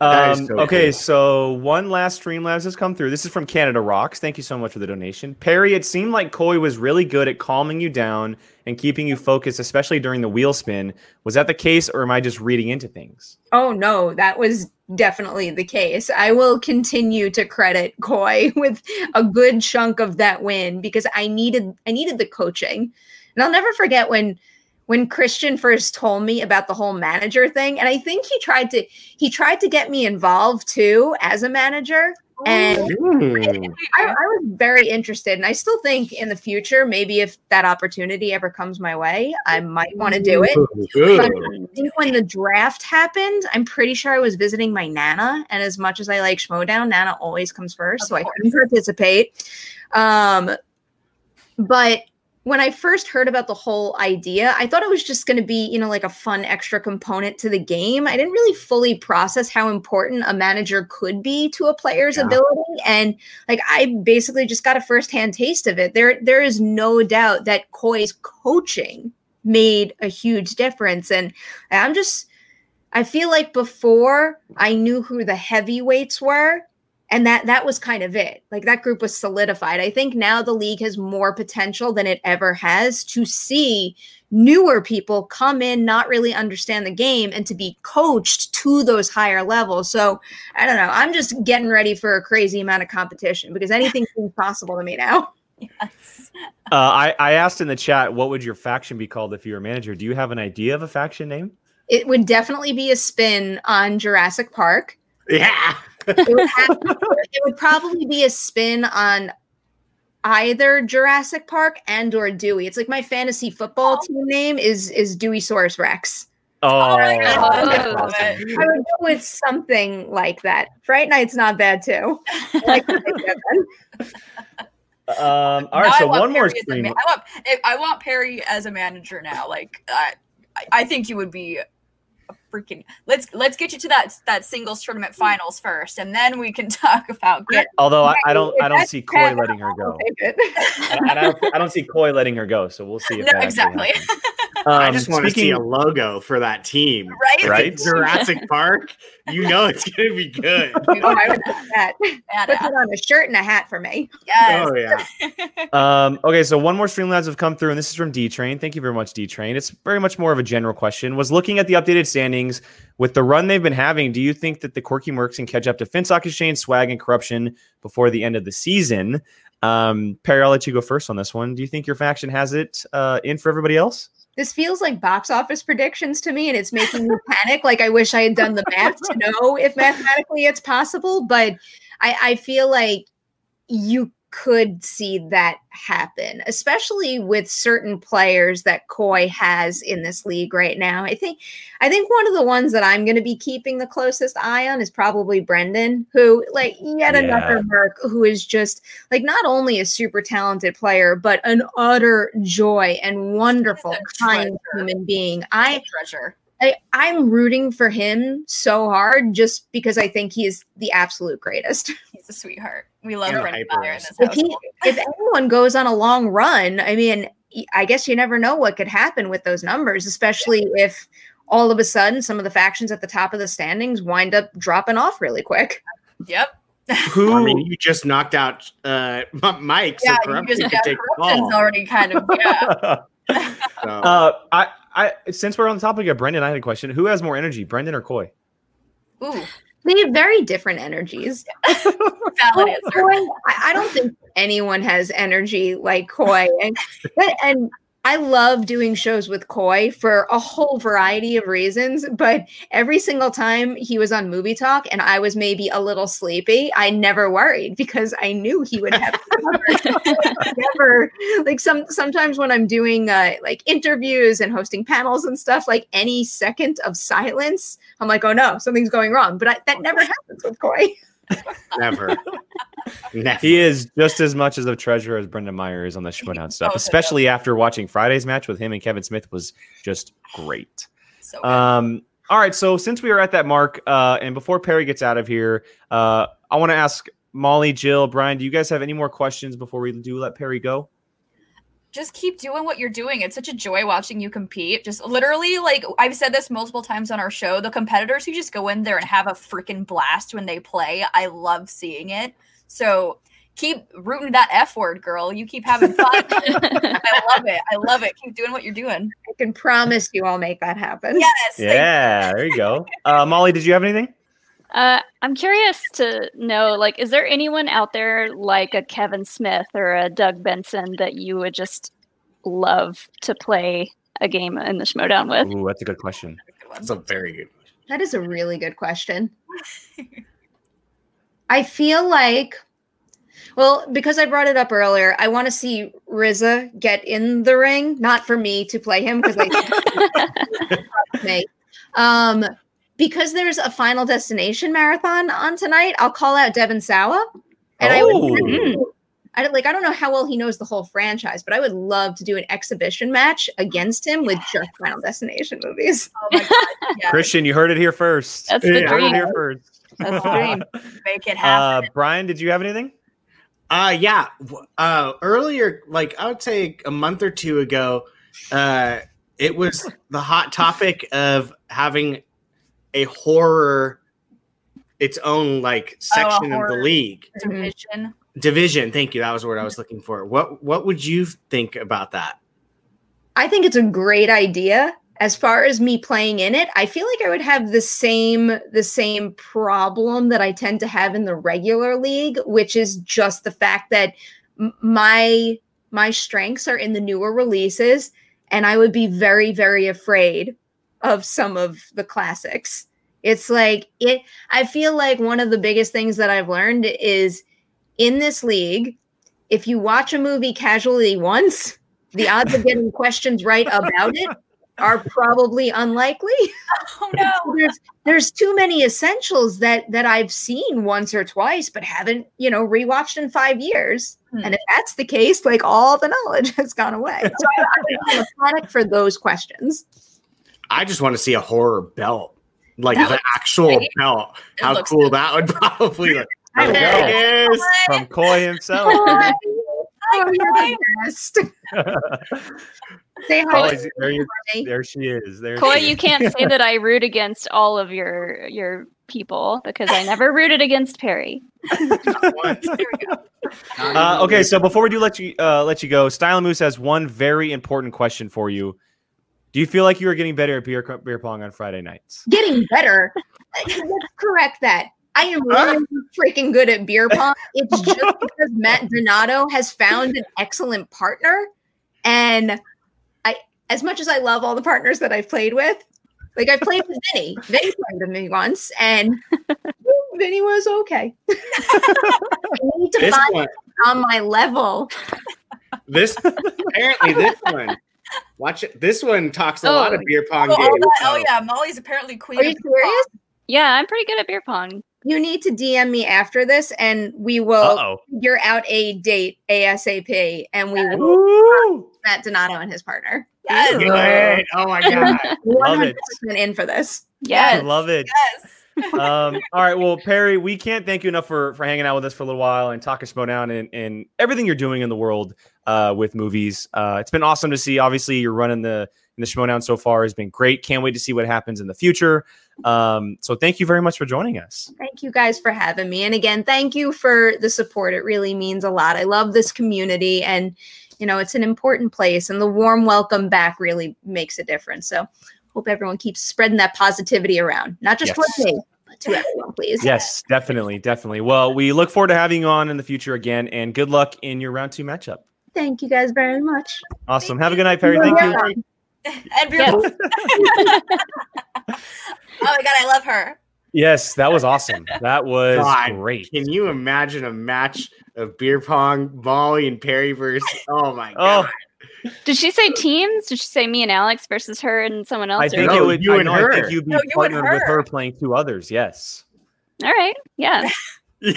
Um, so okay, cool. so one last Streamlabs has come through. This is from Canada Rocks. Thank you so much for the donation. Perri, it seemed like Coy was really good at calming you down and keeping you focused, especially during the wheel spin. Was that the case, or am I just reading into things? Oh no, that was definitely the case. I will continue to credit Coy with a good chunk of that win because I needed I needed the coaching. And I'll never forget when when Kristian first told me about the whole manager thing and I think he tried to he tried to get me involved too as a manager And Ooh. I, I was very interested, and I still think in the future, maybe if that opportunity ever comes my way, I might want to do it. I think when the draft happened, I'm pretty sure I was visiting my nana, and as much as I like Schmoedown, Nana always comes first, Of so I couldn't participate. Um, but when I first heard about the whole idea, I thought it was just going to be, you know, like a fun extra component to the game. I didn't really fully process how important a manager could be to a player's Yeah. ability, and like I basically just got a firsthand taste of it. There, there is no doubt that Coy's coaching made a huge difference, and I'm just, I feel like before I knew who the heavyweights were, and that that was kind of it like that group was solidified i think now the league has more potential than it ever has to see newer people come in not really understand the game and to be coached to those higher levels so i don't know i'm just getting ready for a crazy amount of competition because anything seems possible to me now Yes. Uh, I, I asked in the chat, what would your faction be called if you were a manager? Do you have an idea of a faction name? it would definitely be a spin on jurassic park Yeah. It would, have, it would probably be a spin on either Jurassic Park and or Dewey. It's like my fantasy football team name is is Dewey Source Rex. Oh, my God, I awesome. I would go with something like that. Fright Night's not bad too. I like the idea of that. Um, all Now so want one more Perri as a screen. ma- I want, I want Perri as a manager now. Like, I, I- I think you would be a freaking. Let's let's get you to that that singles tournament finals first, and then we can talk about get. Although I, I don't, I don't see bad, Coy letting her go. take it. I, I don't, I don't see Coy letting her go. So we'll see if No, that exactly. happens. I Um, just want to see a logo for that team. right? Right? Jurassic Park. You know it's gonna be good. Oh, I would like that. Put it on a shirt and a hat for me. Yes. Oh yeah. Um, okay, so one more Streamlabs have come through, and this is from D Train. Thank you very much, D Train. It's very much more of a general question. Was looking at the updated standings with the run they've been having, do you think that the Quirky Mercs can catch up to Finstock Exchange, Swag, and Corruption before the end of the season? Um, Perri, I'll let you go first on this one. Do you think your faction has it uh, in for everybody else? This feels like box office predictions to me, and it's making me panic. Like I wish I had done the math to know if mathematically it's possible, but I, I feel like you could see that happen, especially with certain players that Coy has in this league right now. I think I think one of the ones that I'm going to be keeping the closest eye on is probably Brendan, who like yet Yeah. another Merc who is just like not only a super talented player, but an utter joy and wonderful, kind treasure. human being. I, treasure. I I'm rooting for him so hard just because I think he is the absolute greatest. He's a sweetheart. We love Yeah, Brendan hyper Meyer in this If, he, if anyone goes on a long run, I mean, I guess you never know what could happen with those numbers, especially if all of a sudden some of the factions at the top of the standings wind up dropping off really quick. Yep. Who? I mean, you just knocked out uh, M- Mike, so Yeah, you just could yeah, corruption's already kind of yeah. So, uh, I, I, since we're on the topic of Brendan, I had a question. Who has more energy, Brendan or Coy? Ooh, They have very different energies. valid answer. Coy, I, I don't think anyone has energy like Coy, and and I love doing shows with Coy for a whole variety of reasons. But every single time he was on Movie Talk and I was maybe a little sleepy, I never worried because I knew he would have never like some sometimes when I'm doing uh, like interviews and hosting panels and stuff, like any second of silence, I'm like, oh no, something's going wrong. But I, that never happens with Coy. never. never. He is just as much as a treasure as Brendan Meyer is on the Schmoedown stuff, Oh, especially after watching Friday's match with him and Kevin Smith was just great. So. Um, all right, so since we are at that mark, uh, and before Perri gets out of here, uh, I want to ask Molly, Jill, Brian, do you guys have any more questions before we do let Perri go? Just keep doing what you're doing. It's such a joy watching you compete. Just literally, like I've said this multiple times on our show, the competitors who just go in there and have a freaking blast when they play, I love seeing it. So keep rooting that F word, girl. You keep having fun. I love it. I love it. Keep doing what you're doing. I can promise you I'll make that happen. Yes. Yeah, there you go. Uh, Molly, did you have anything? Uh, I'm curious to know, like, is there anyone out there like a Kevin Smith or a Doug Benson that you would just love to play a game in the Schmoedown with? Ooh, that's a good question. That's a very good. That is a really good question. I feel like, well, because I brought it up earlier, I want to see RZA get in the ring, not for me to play him because I me. Um, because there's a Final Destination marathon on tonight, I'll call out Devon Sawa, and I Oh. would. I don't like. I don't know how well he knows the whole franchise, but I would love to do an exhibition match against him with just Final Destination movies. Oh my god, yeah, Kristian, you heard it here first. That's the You heard it dream. here first. That's the dream. make it Uh, happen. Brian, did you have anything? Uh yeah. Uh earlier, like I would say a month or two ago, uh it was the hot topic of having a horror its own like oh, section of the league. Division. Mm-hmm. Division, thank you. That was the word I was looking for. What what would you think about that? I think it's a great idea. As far as me playing in it, I feel like I would have the same the same problem that I tend to have in the regular league, which is just the fact that my my strengths are in the newer releases and I would be very very afraid of some of the classics. It's like it I feel like one of the biggest things that I've learned is in this league, if you watch a movie casually once, the odds of getting questions right about it are probably unlikely. Oh no. There's there's too many essentials that that I've seen once or twice, but haven't you know rewatched in five years. Hmm. And if that's the case, like all the knowledge has gone away. So I, I'm a panic for those questions. I just want to see a horror belt. Like That the actual great. belt. It How cool good. that would probably look. There we There it is. From Coy himself. Oh, you're the best. Say hi. Oh, is- there, you- there she is. There Coy, she you is. can't say that I root against all of your your people because I never rooted against Perri. Uh, okay, so before we do let you uh, let you go, Style Moose has one very important question for you. Do you feel like you are getting better at beer beer pong on Friday nights? getting better. Let's correct that. I am really freaking good at beer pong. It's just because Matt Donato has found an excellent partner. And I as much as I love all the partners that I've played with, like I played with Vinnie. Vinnie played with me once, and Vinnie was okay. I need to This find one, on my level. this apparently this one. Watch it. This one talks a Oh. lot of beer pong Oh, games. that- oh yeah, Molly's apparently queen. Are you of pong. serious? Yeah, I'm pretty good at beer pong. You need to DM me after this, and we will figure out a date ASAP, and we will oh. Matt Donato and his partner. Yes. Good. Oh my god. Love it. 100% in for this. I Yes. love it. Yes. um, all right. Well, Perri, we can't thank you enough for for hanging out with us for a little while and talking Schmoedown and, and everything you're doing in the world uh, with movies. Uh, it's been awesome to see. Obviously, you're running the in the Schmoedown so far has been great. Can't wait to see what happens in the future. Um, so thank you very much for joining us. Thank you guys for having me. And again, thank you for the support. It really means a lot. I love this community and you know, it's an important place and the warm welcome back really makes a difference. So hope everyone keeps spreading that positivity around. Not just Yes. me, but to everyone, please. Yes, definitely, definitely. Well, we look forward to having you on in the future again, and good luck in your round two matchup. Thank you guys very much. Awesome. Have a good night, Perri. Thank you. and Yes. oh my god, I love her. Yes, that was awesome. That was God, great. Can you imagine a match of beer pong, Molly and Perri versus? Oh my Oh, god! Did she say teams? Did she say me and Alex versus her and someone else? I think No, it would. you I and know, I think you'd be No, you and partnered with her. her playing two others. Yes. All right. Yeah. Do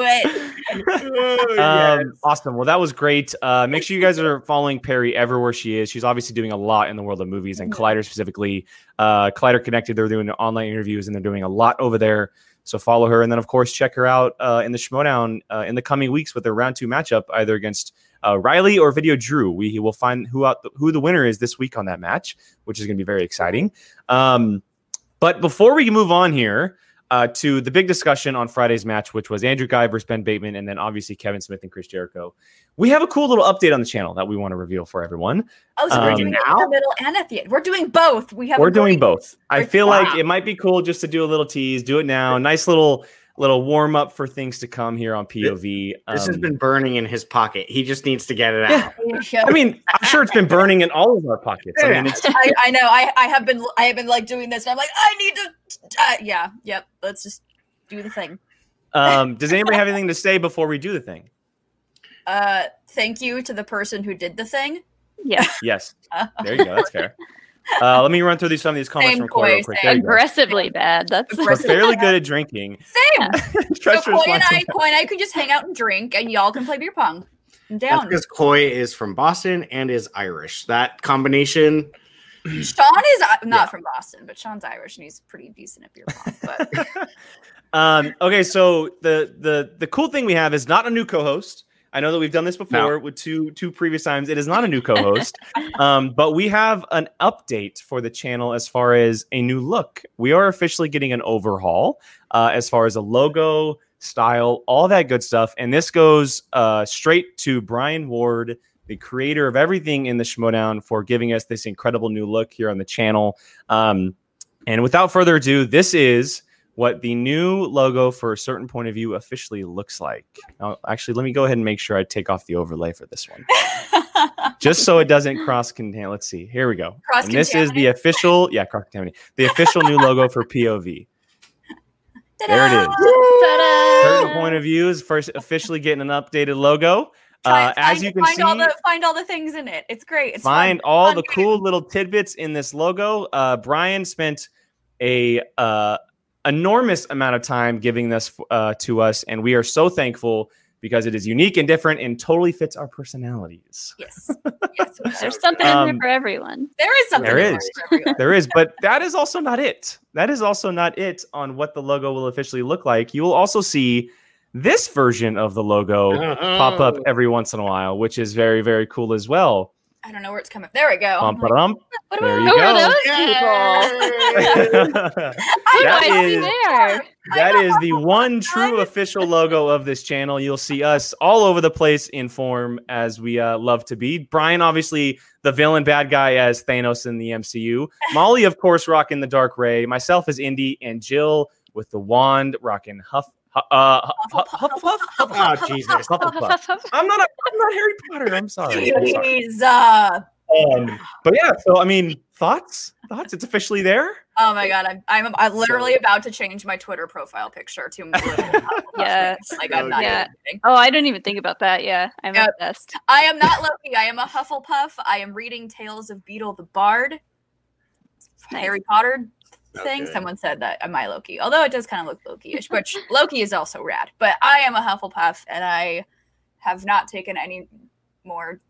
it. Um, Awesome. Well, that was great. Uh, make sure you guys are following Perri everywhere she is. She's obviously doing a lot in the world of movies and Collider specifically. Uh, Collider Connected, they're doing online interviews and they're doing a lot over there. So follow her. And then, of course, check her out uh, in the Schmoedown uh, in the coming weeks with their round two matchup, either against uh, Riley or Video Drew. We will find who out who the winner is this week on that match, which is going to be very exciting. Um, but before we move on here, uh, to the big discussion on Friday's match, which was Andrew Guy versus Ben Bateman, and then obviously Kevin Smith and Chris Jericho. We have a cool little update on the channel that we want to reveal for everyone. Oh, so we're Um, doing it in now? the middle and at the end. We're doing both. We have. We're doing both. I feel like it might be cool just to do a little tease, do it now. Nice little little warm up for things to come here on POV. This has Um, been burning in his pocket. He just needs to get it Yeah. out. I mean, I'm sure it's been burning in all of our pockets. I mean, it's I, I know. I, I have been. I have been like doing this, and I'm like, I need to. Uh, yeah. Yep. Let's just. Do the thing. Um, does anybody have anything to say before we do the thing? Uh, thank you to the person who did the thing. Yes. Yes. There you go. That's fair. Uh, let me run through these some of these comments Same from Corey real Coy, quick. same. There you go. Aggressively bad. That's We're Aggressive. fairly good at drinking. Same. So Coy and I, lines. Coy and I could just hang out and drink, and y'all can play beer pong. I'm That's down. because Coy is from Boston and is Irish. That combination. Sean is uh, not Yeah. from Boston, but Sean's Irish and he's pretty decent at beer pong. But um, okay, so the the the cool thing we have is not a new co-host. I know that we've done this before with two two previous times. It is not a new co-host, um, but we have an update for the channel as far as a new look. We are officially getting an overhaul uh, as far as a logo, style, all that good stuff. And this goes uh, straight to Brian Ward, the creator of everything in the Schmoedown, for giving us this incredible new look here on the channel. Um, and without further ado, this is what the new logo for a certain point of view officially looks like. Now, actually, let me go ahead and make sure I take off the overlay for this one, just so it doesn't cross contaminate. Let's see. Here we go. And this is the official, yeah, cross contaminate. The official new logo for POV. There it is. Ta-da! Certain point of view is first officially getting an updated logo. Uh, as you can find see, all the, find all the things in it. It's great. It's find fun. all Fun the game. cool little tidbits in this logo. Uh, Brian spent a uh, enormous amount of time giving this uh, to us, and we are so thankful because it is unique and different and totally fits our personalities. Yes. yes. There's something in Um, there for everyone. there is something. There in is. for everyone. There is, but that is also not it. That is also not it on what the logo will officially look like. You will also see this version of the logo pop up every once in a while, which is very, very cool as well. I don't know where it's coming. There we go. Bum, like, ba-dum. what there you are go. those people? I do That I see there? That is the one true official logo of this channel. You'll see us all over the place in form as we uh, love to be. Brian, obviously, the villain bad guy as Thanos in the MCU. Molly, of course, rocking the Dark Rey. Myself as Indy, and Jill with the wand rocking Huff. Hu- Uh, Huff, Huff, Huff, Huff, Huff, Oh, Jesus. Hufflepuff. I'm not. A, I'm not Harry Potter. I'm sorry. I'm sorry. Jeez, uh, Um, but yeah, so I mean, thoughts? Thoughts? It's officially there. oh my god, I'm I'm, I'm literally about to change my Twitter profile picture to Yeah. like I'm not Yeah. Oh, I didn't even think about that. Yeah, I'm Yep. obsessed. I am not Loki. I am a Hufflepuff. I am reading Tales of Beedle the Bard. Nice. Harry Potter thing. Okay. Someone said that am I Loki? Although it does kind of look Loki-ish, which Loki is also rad. But I am a Hufflepuff, and I have not taken any more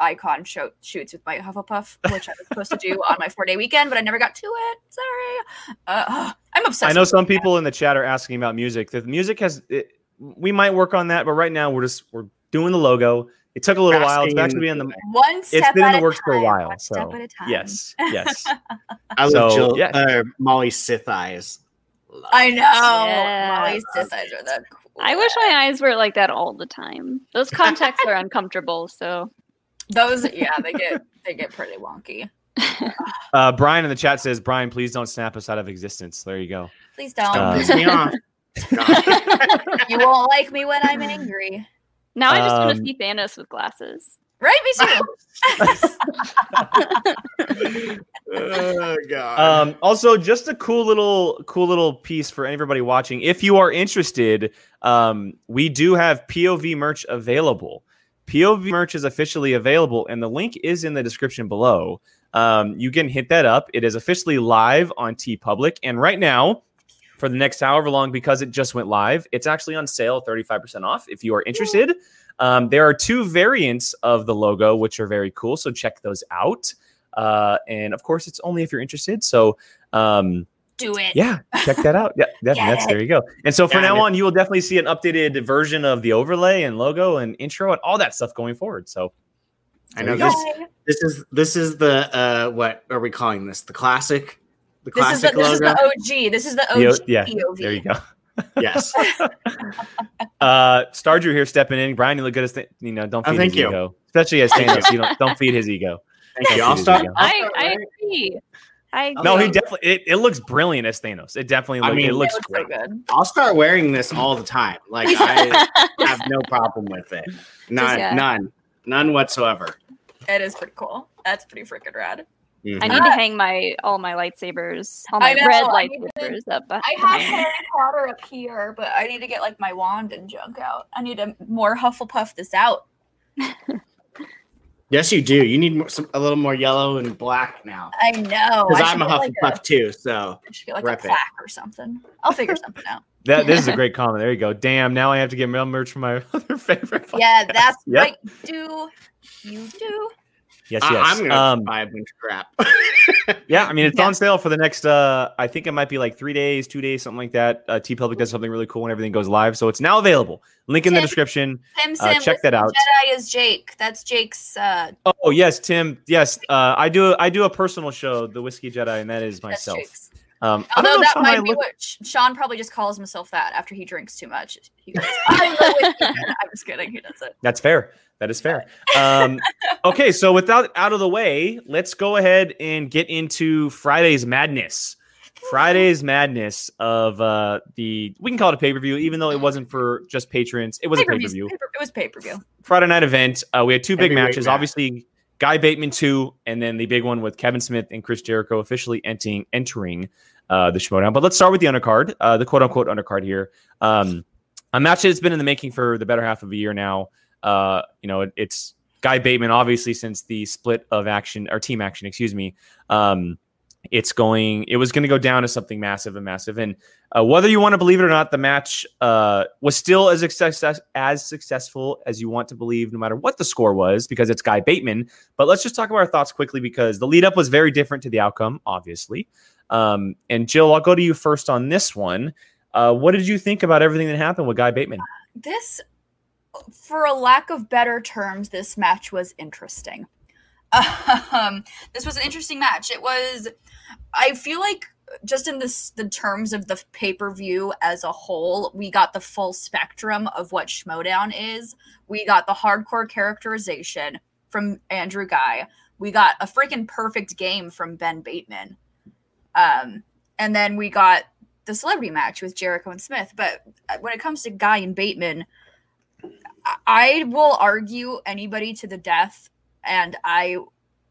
icon show- shoots with my Hufflepuff, which I was supposed to do on my four-day weekend, but I never got to it. Sorry. Uh, I'm obsessed. I know some people in the chat are asking about music. The music has. It, we might work on that, but right now we're just we're doing the logo. It took a little while. It's Basking actually in been in the. one step It's been in the a works for a while. one So step at a time. yes, yes. I love So, Jill, yeah. uh, Molly Sith eyes. Love I know. Yeah. Molly's sis eyes are the I wish my eyes were like that all the time. Those contacts are uncomfortable, so Those, yeah, they get they get pretty wonky. Uh, Brian in the chat says, "Brian, please don't snap us out of existence." There you go. Please don't. Uh, Piss me off. you won't like me when I'm angry. Now I just want Um, to see Thanos with glasses. Right, me too. oh god. Um, also, just a cool little, cool little piece for everybody watching. If you are interested, um, we do have POV merch available. POV merch is officially available, and the link is in the description below. Um, you can hit that up. It is officially live on TeePublic, and right now, for the next however long, because it just went live, it's actually on sale, thirty five percent off. If you are interested, um, there are two variants of the logo, which are very cool. So check those out. Uh, and of course, it's only if you're interested. So, um, Do it. yeah, check that out. Yeah, that, that's it. there you go. And so from now on, you will definitely see an updated version of the overlay and logo and intro and all that stuff going forward. So, I know this. This is this is the uh what are we calling this? The classic, the This is the classic this is the OG. This is the The O- OG yeah, POV. there you go. yes. Uh, Star Drew here stepping in. Brian, you look good as th- you know. Don't Oh, feed thank his you. ego, especially as Thanos. you don't don't feed his ego. Thank you. Don't I'll feed his start. I'll I, start I wearing- agree. I agree. No, he definitely. It, it looks brilliant as Thanos. It definitely. I mean- it It looks looks great. so good. I'll start wearing this all the time. Like I have no problem with it. None, yeah. none, none whatsoever. It is pretty cool. That's pretty freaking rad. Mhm. I need to hang my all my lightsabers, all my know, red I need to- lightsabers up. I have behind me. Harry Potter up here, but I need to get like my wand and junk out. I need to more Hufflepuff this out. Yes, you do. You need more, some, a little more yellow and black now. I know. Because I I'm a get, like, Hufflepuff too. So I should get like Rep a it. plaque or something. I'll figure something out. That this is a great comment. There you go. Damn, now I have to get mail merch from my other favorite. Yeah, that's Yep. right. You do. You do. Yes, yes. I'm gonna um, buy a bunch of crap. yeah, I mean it's Yeah. on sale for the next. uh I think it might be like three days, two days, something like that. Uh, TeePublic does something really cool when everything goes live, so it's now available. Link in the description. Tim Uh, Sim, check that out. Jedi is Jake. That's Jake's. Uh, Oh yes, Tim. Yes, uh, I do. I do a personal show, the Whiskey Jedi, and that is that's myself. Jake's. Um, I don't Although know that might and I be look- what Sean probably just calls himself that after he drinks too much. He goes, I'm the Whiskey Jedi." I'm just kidding. He does it. That's fair. That is fair. Um, okay, so without out of the way, let's go ahead and get into Friday's madness. Friday's madness of uh, the we can call it a pay per view, even though it wasn't for just patrons. It was pay per Pay-per-views- view. It was pay per view. Friday night event. Uh, we had two big Heavyweight matches. match. Obviously, Guy Bateman two, and then the big one with Kevin Smith and Chris Jericho officially entering entering uh, the Schmoedown. But let's start with the undercard, uh, the quote unquote undercard here. Um, a match that's been in the making for the better half of a year now. Uh, you know, it, it's Guy Bateman, obviously, since the split of action or team action, excuse me. Um, it's going. It was going to go down to something massive and massive, and uh, whether you want to believe it or not, the match uh, was still as success as successful as you want to believe, no matter what the score was, because it's Guy Bateman. But let's just talk about our thoughts quickly, because the lead up was very different to the outcome, obviously. Um, and Jill, I'll go to you first on this one. Uh, what did you think about everything that happened with Guy Bateman? This, for a lack of better terms, this match was interesting. Um, this was an interesting match. It was, I feel like, just in this the terms of the pay per view as a whole, we got the full spectrum of what Schmoedown is. We got the hardcore characterization from Andrew Guy. We got a freaking perfect game from Ben Bateman. Um, and then we got the celebrity match with Jericho and Smith. But uh, when it comes to Guy and Bateman, I- I will argue anybody to the death, and I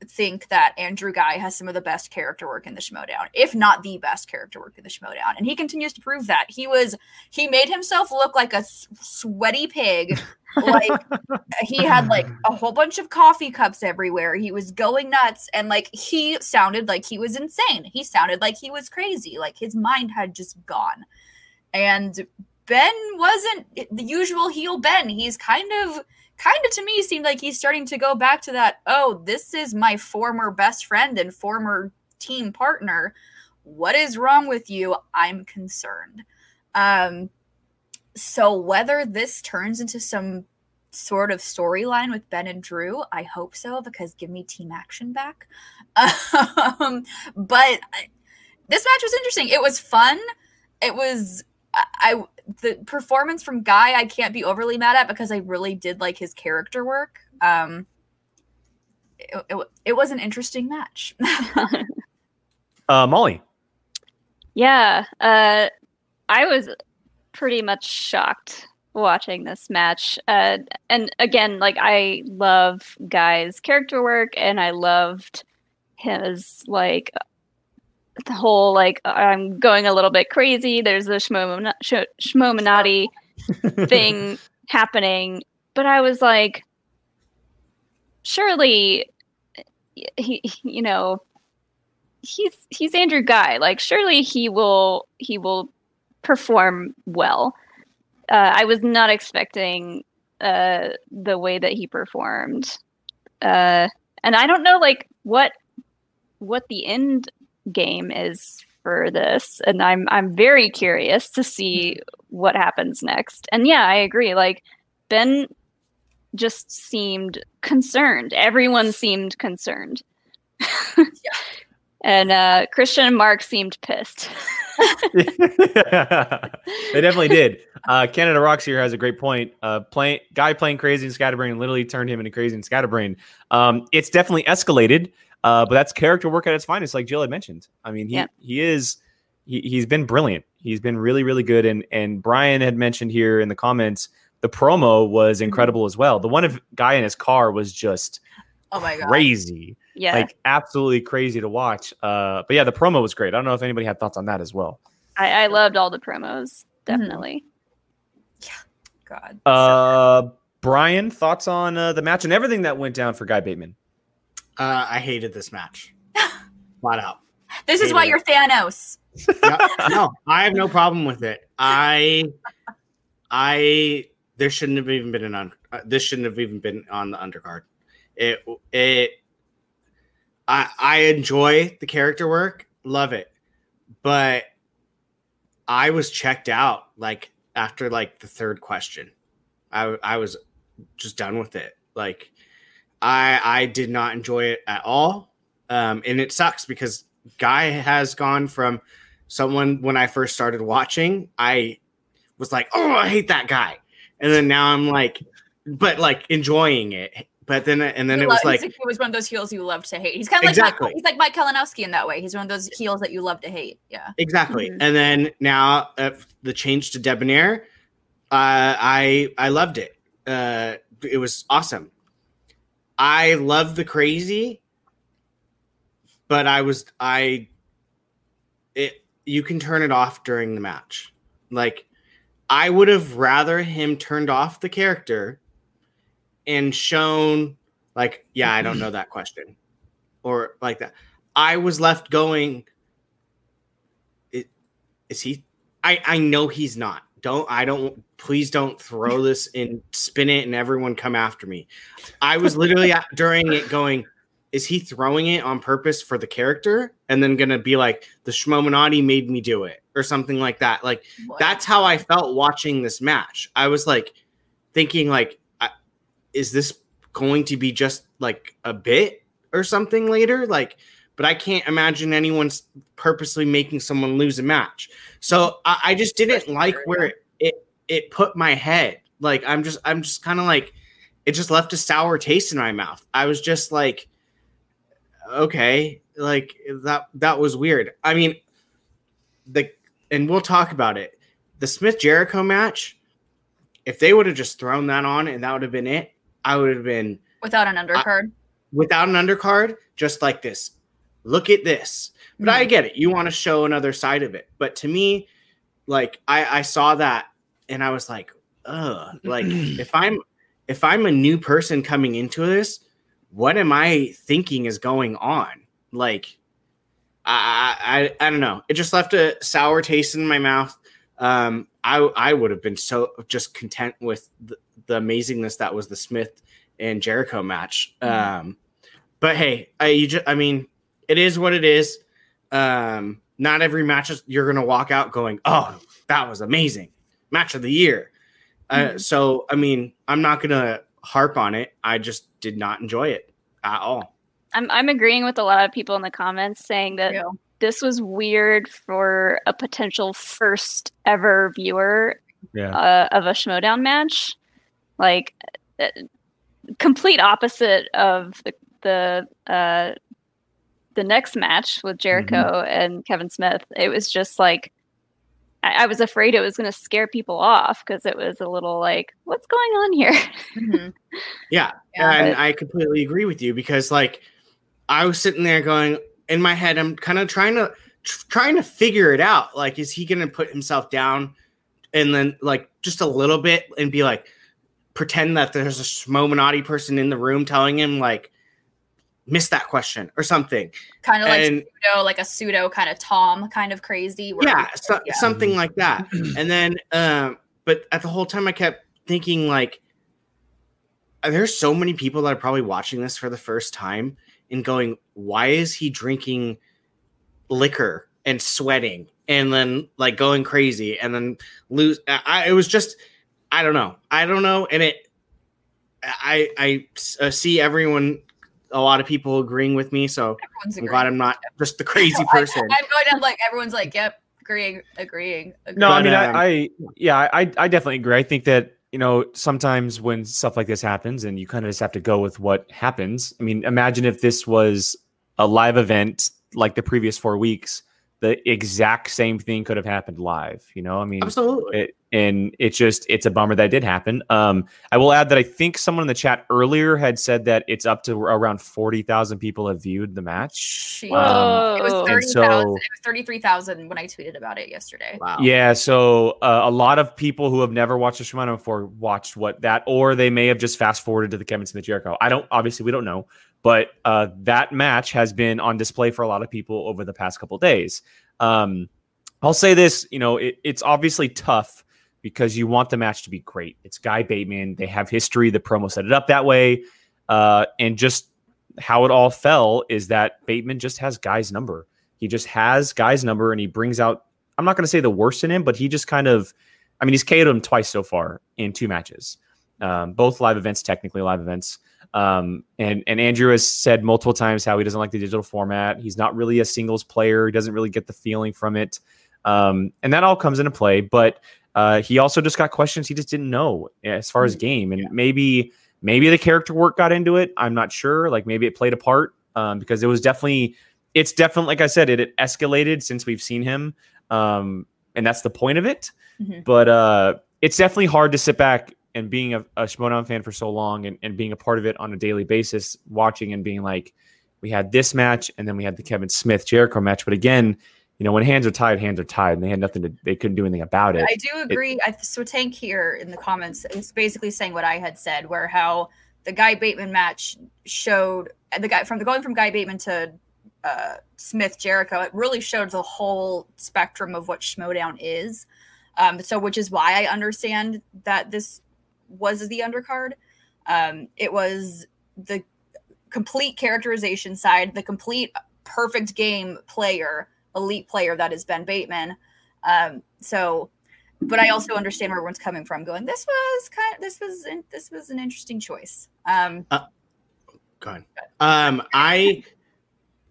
think that Andrew Guy has some of the best character work in the Schmoedown, if not the best character work in the Schmoedown, and he continues to prove that. He was he made himself look like a sweaty pig, like he had like a whole bunch of coffee cups everywhere. He was going nuts, and like he sounded like he was insane. He sounded like he was crazy, like his mind had just gone, and Ben wasn't the usual heel Ben. He's kind of kind of to me seemed like he's starting to go back to that, oh, this is my former best friend and former team partner. What is wrong with you? I'm concerned. Um so whether this turns into some sort of storyline with Ben and Drew, I hope so because give me team action back. Um, but I- this match was interesting. It was fun. It was I the performance from Guy I can't be overly mad at because I really did like his character work. Um, it, it, it was an interesting match. Uh, Molly. Yeah, uh, I was pretty much shocked watching this match. Uh, and again, like I love Guy's character work, and I loved his like the whole like I'm going a little bit crazy. There's a Shmo Shmominati thing happening, but I was like, surely, he, you know, he's he's Andrew Guy. Like, surely he will he will perform well. Uh, I was not expecting uh, the way that he performed, uh, and I don't know like what what the end game is for this, and I'm I'm very curious to see what happens next. And yeah, I agree. Like Ben just seemed concerned. Everyone seemed concerned. And uh, Kristian and Mark seemed pissed. they definitely did. Uh, Canada Rocks here has a great point. Uh, playing guy playing crazy and scatterbrain literally turned him into crazy and scatterbrain. Um, it's definitely escalated, uh, but that's character work at its finest, like Jill had mentioned. I mean, he Yeah. he is he, he's been brilliant. He's been really really good. And and Brian had mentioned here in the comments the promo was incredible as well. The one of guy in his car was just Oh my god. crazy, Yeah, like absolutely crazy to watch. Uh, but yeah, the promo was great. I don't know if anybody had thoughts on that as well. I, I loved all the promos. Mm-hmm. Definitely. God. Uh, Brian, thoughts on uh, the match and everything that went down for Guy Bateman? Uh, I hated this match. Flat out. this is why hated you're Thanos. no, no, I have no problem with it. I, I, there shouldn't have even been an un, uh, this shouldn't have even been on the undercard. It, it, I, I enjoy the character work, love it, but I was checked out like after like the third question. I, I was just done with it. Like, I, I did not enjoy it at all, um, and it sucks because Guy has gone from someone when I first started watching, I was like, "Oh, I hate that guy," and then now I'm like, but like enjoying it. But then and then You it was like, he's- he was one of those heels you love to hate. He's kind of like Exactly. Mike, he's like Mike Kalinowski in that way. He's one of those heels that you love to hate. Yeah. exactly. Mhm. And then now uh, the change to Debonair, uh, I I loved it. Uh, it was awesome. I love the crazy, but I was I. It you can turn it off during the match. Like I would have rather him turned off the character and shown like, yeah, I don't know that question, or like that. I was left going. Is he? I I know he's not. Don't I don't. Please don't throw this and spin it and everyone come after me. I was literally during it going. Is he throwing it on purpose for the character and then gonna be like the Schmominati made me do it or something like that? Like What? that's how I felt watching this match. I was like thinking like I, is this going to be just like a bit or something later like but I can't imagine anyone's purposely making someone lose a match. So I, I just didn't like where it, it it put my head. Like I'm just I'm just kind of like it just left a sour taste in my mouth. I was just like okay, like that that was weird. I mean the and we'll talk about it. The Smith Jericho match, if they would have just thrown that on and that would have been it, I would have been without an undercard. without an undercard, just like this. Look at this. But I get it. You want to show another side of it. But to me, like I, I saw that and I was like, ugh. Like if I'm if I'm a new person coming into this, what am I thinking is going on? Like I I I don't know. It just left a sour taste in my mouth. Um I I would have been so just content with the, the amazingness that was the Smith and Jericho match. Um but hey, I you just I mean, it is what it is. Um not every match is, you're going to walk out going, "Oh, that was amazing. Match of the year." Uh, so I mean, I'm not going to harp on it. I just did not enjoy it at all. I'm I'm agreeing with a lot of people in the comments saying that Yeah. this was weird for a potential first ever viewer Yeah. uh, of a Schmoedown match. Like uh, complete opposite of the the uh, the next match with Jericho and Kevin Smith. It was just like I, I was afraid it was going to scare people off because it was a little like, what's going on here? Mhm. Yeah, Yeah, and but- I completely agree with you because like I was sitting there going in my head, I'm kind of trying to tr- trying to figure it out. Like, is he going to put himself down and then like just a little bit and be like pretend that there's a Schmominati person in the room telling him like miss that question or something. Kind of like and pseudo, like a pseudo kind of Tom kind of crazy. where yeah, so, yeah. something like that. and then, um, but at the whole time, I kept thinking like, there's so many people that are probably watching this for the first time and going, why is he drinking liquor and sweating and then like going crazy and then lose? I, I- it was just, I don't know, I don't know, and it, I I uh, see everyone, a lot of people agreeing with me, so Everyone's I'm agreeing. glad I'm not just the crazy person. I'm going down like everyone's like, yep, agreeing, agreeing. agreeing. No, I mean, um, I, I, yeah, I, I definitely agree. I think that you know sometimes when stuff like this happens, and you kind of just have to go with what happens. I mean, imagine if this was a live event like the previous four weeks. The exact same thing could have happened live. You know, I mean, Absolutely. it, and it's just it's a bummer that did happen. Um, I will add that I think someone in the chat earlier had said that it's up to around forty thousand people have viewed the match. She- Whoa. it was And thirty so- thousand. it was thirty three thousand when I tweeted about it yesterday. wow. Yeah, so uh, a lot of people who have never watched the Schmoedown before watched what that, or they may have just fast forwarded to the Kevin Smith Jericho. I don't obviously we don't know, but uh, that match has been on display for a lot of people over the past couple days. Um, I'll say this, you know, it, it's obviously tough because you want the match to be great. It's Guy Bateman; they have history. The promo set it up that way, uh, and just how it all fell is that Bateman just has Guy's number. He just has Guy's number, and he brings out I'm not going to say the worst in him, but he just kind of, I mean, he's KO'd him twice so far in two matches, um, both live events, technically live events. Um, and and Andrew has said multiple times how he doesn't like the digital format. He's not really a singles player. He doesn't really get the feeling from it, um, and that all comes into play. But uh, he also just got questions he just didn't know as far as game, and maybe maybe the character work got into it. I'm not sure. Like maybe it played a part um, because it was definitely it's definitely like I said, it, it escalated since we've seen him um, and that's the point of it. Mhm. But uh, it's definitely hard to sit back and being a, a Schmoedown fan for so long and, and being a part of it on a daily basis, watching and being like, we had this match and then we had the Kevin Smith Jericho match. But again, you know, when hands are tied, hands are tied, and they had nothing to, they couldn't do anything about it. I do agree. I, so Tank here in the comments is basically saying what I had said, where how the Guy Bateman match showed the guy from the going from Guy Bateman to uh, Smith Jericho. It really showed the whole spectrum of what Schmoedown is. Um, so, which is why I understand that this was the undercard. Um, it was the complete characterization side, the complete perfect game player, elite player that is Ben Bateman. Um, so, but I also understand where everyone's coming from. Going, this was kind of this was this was an interesting choice. Um, Go ahead. Um, I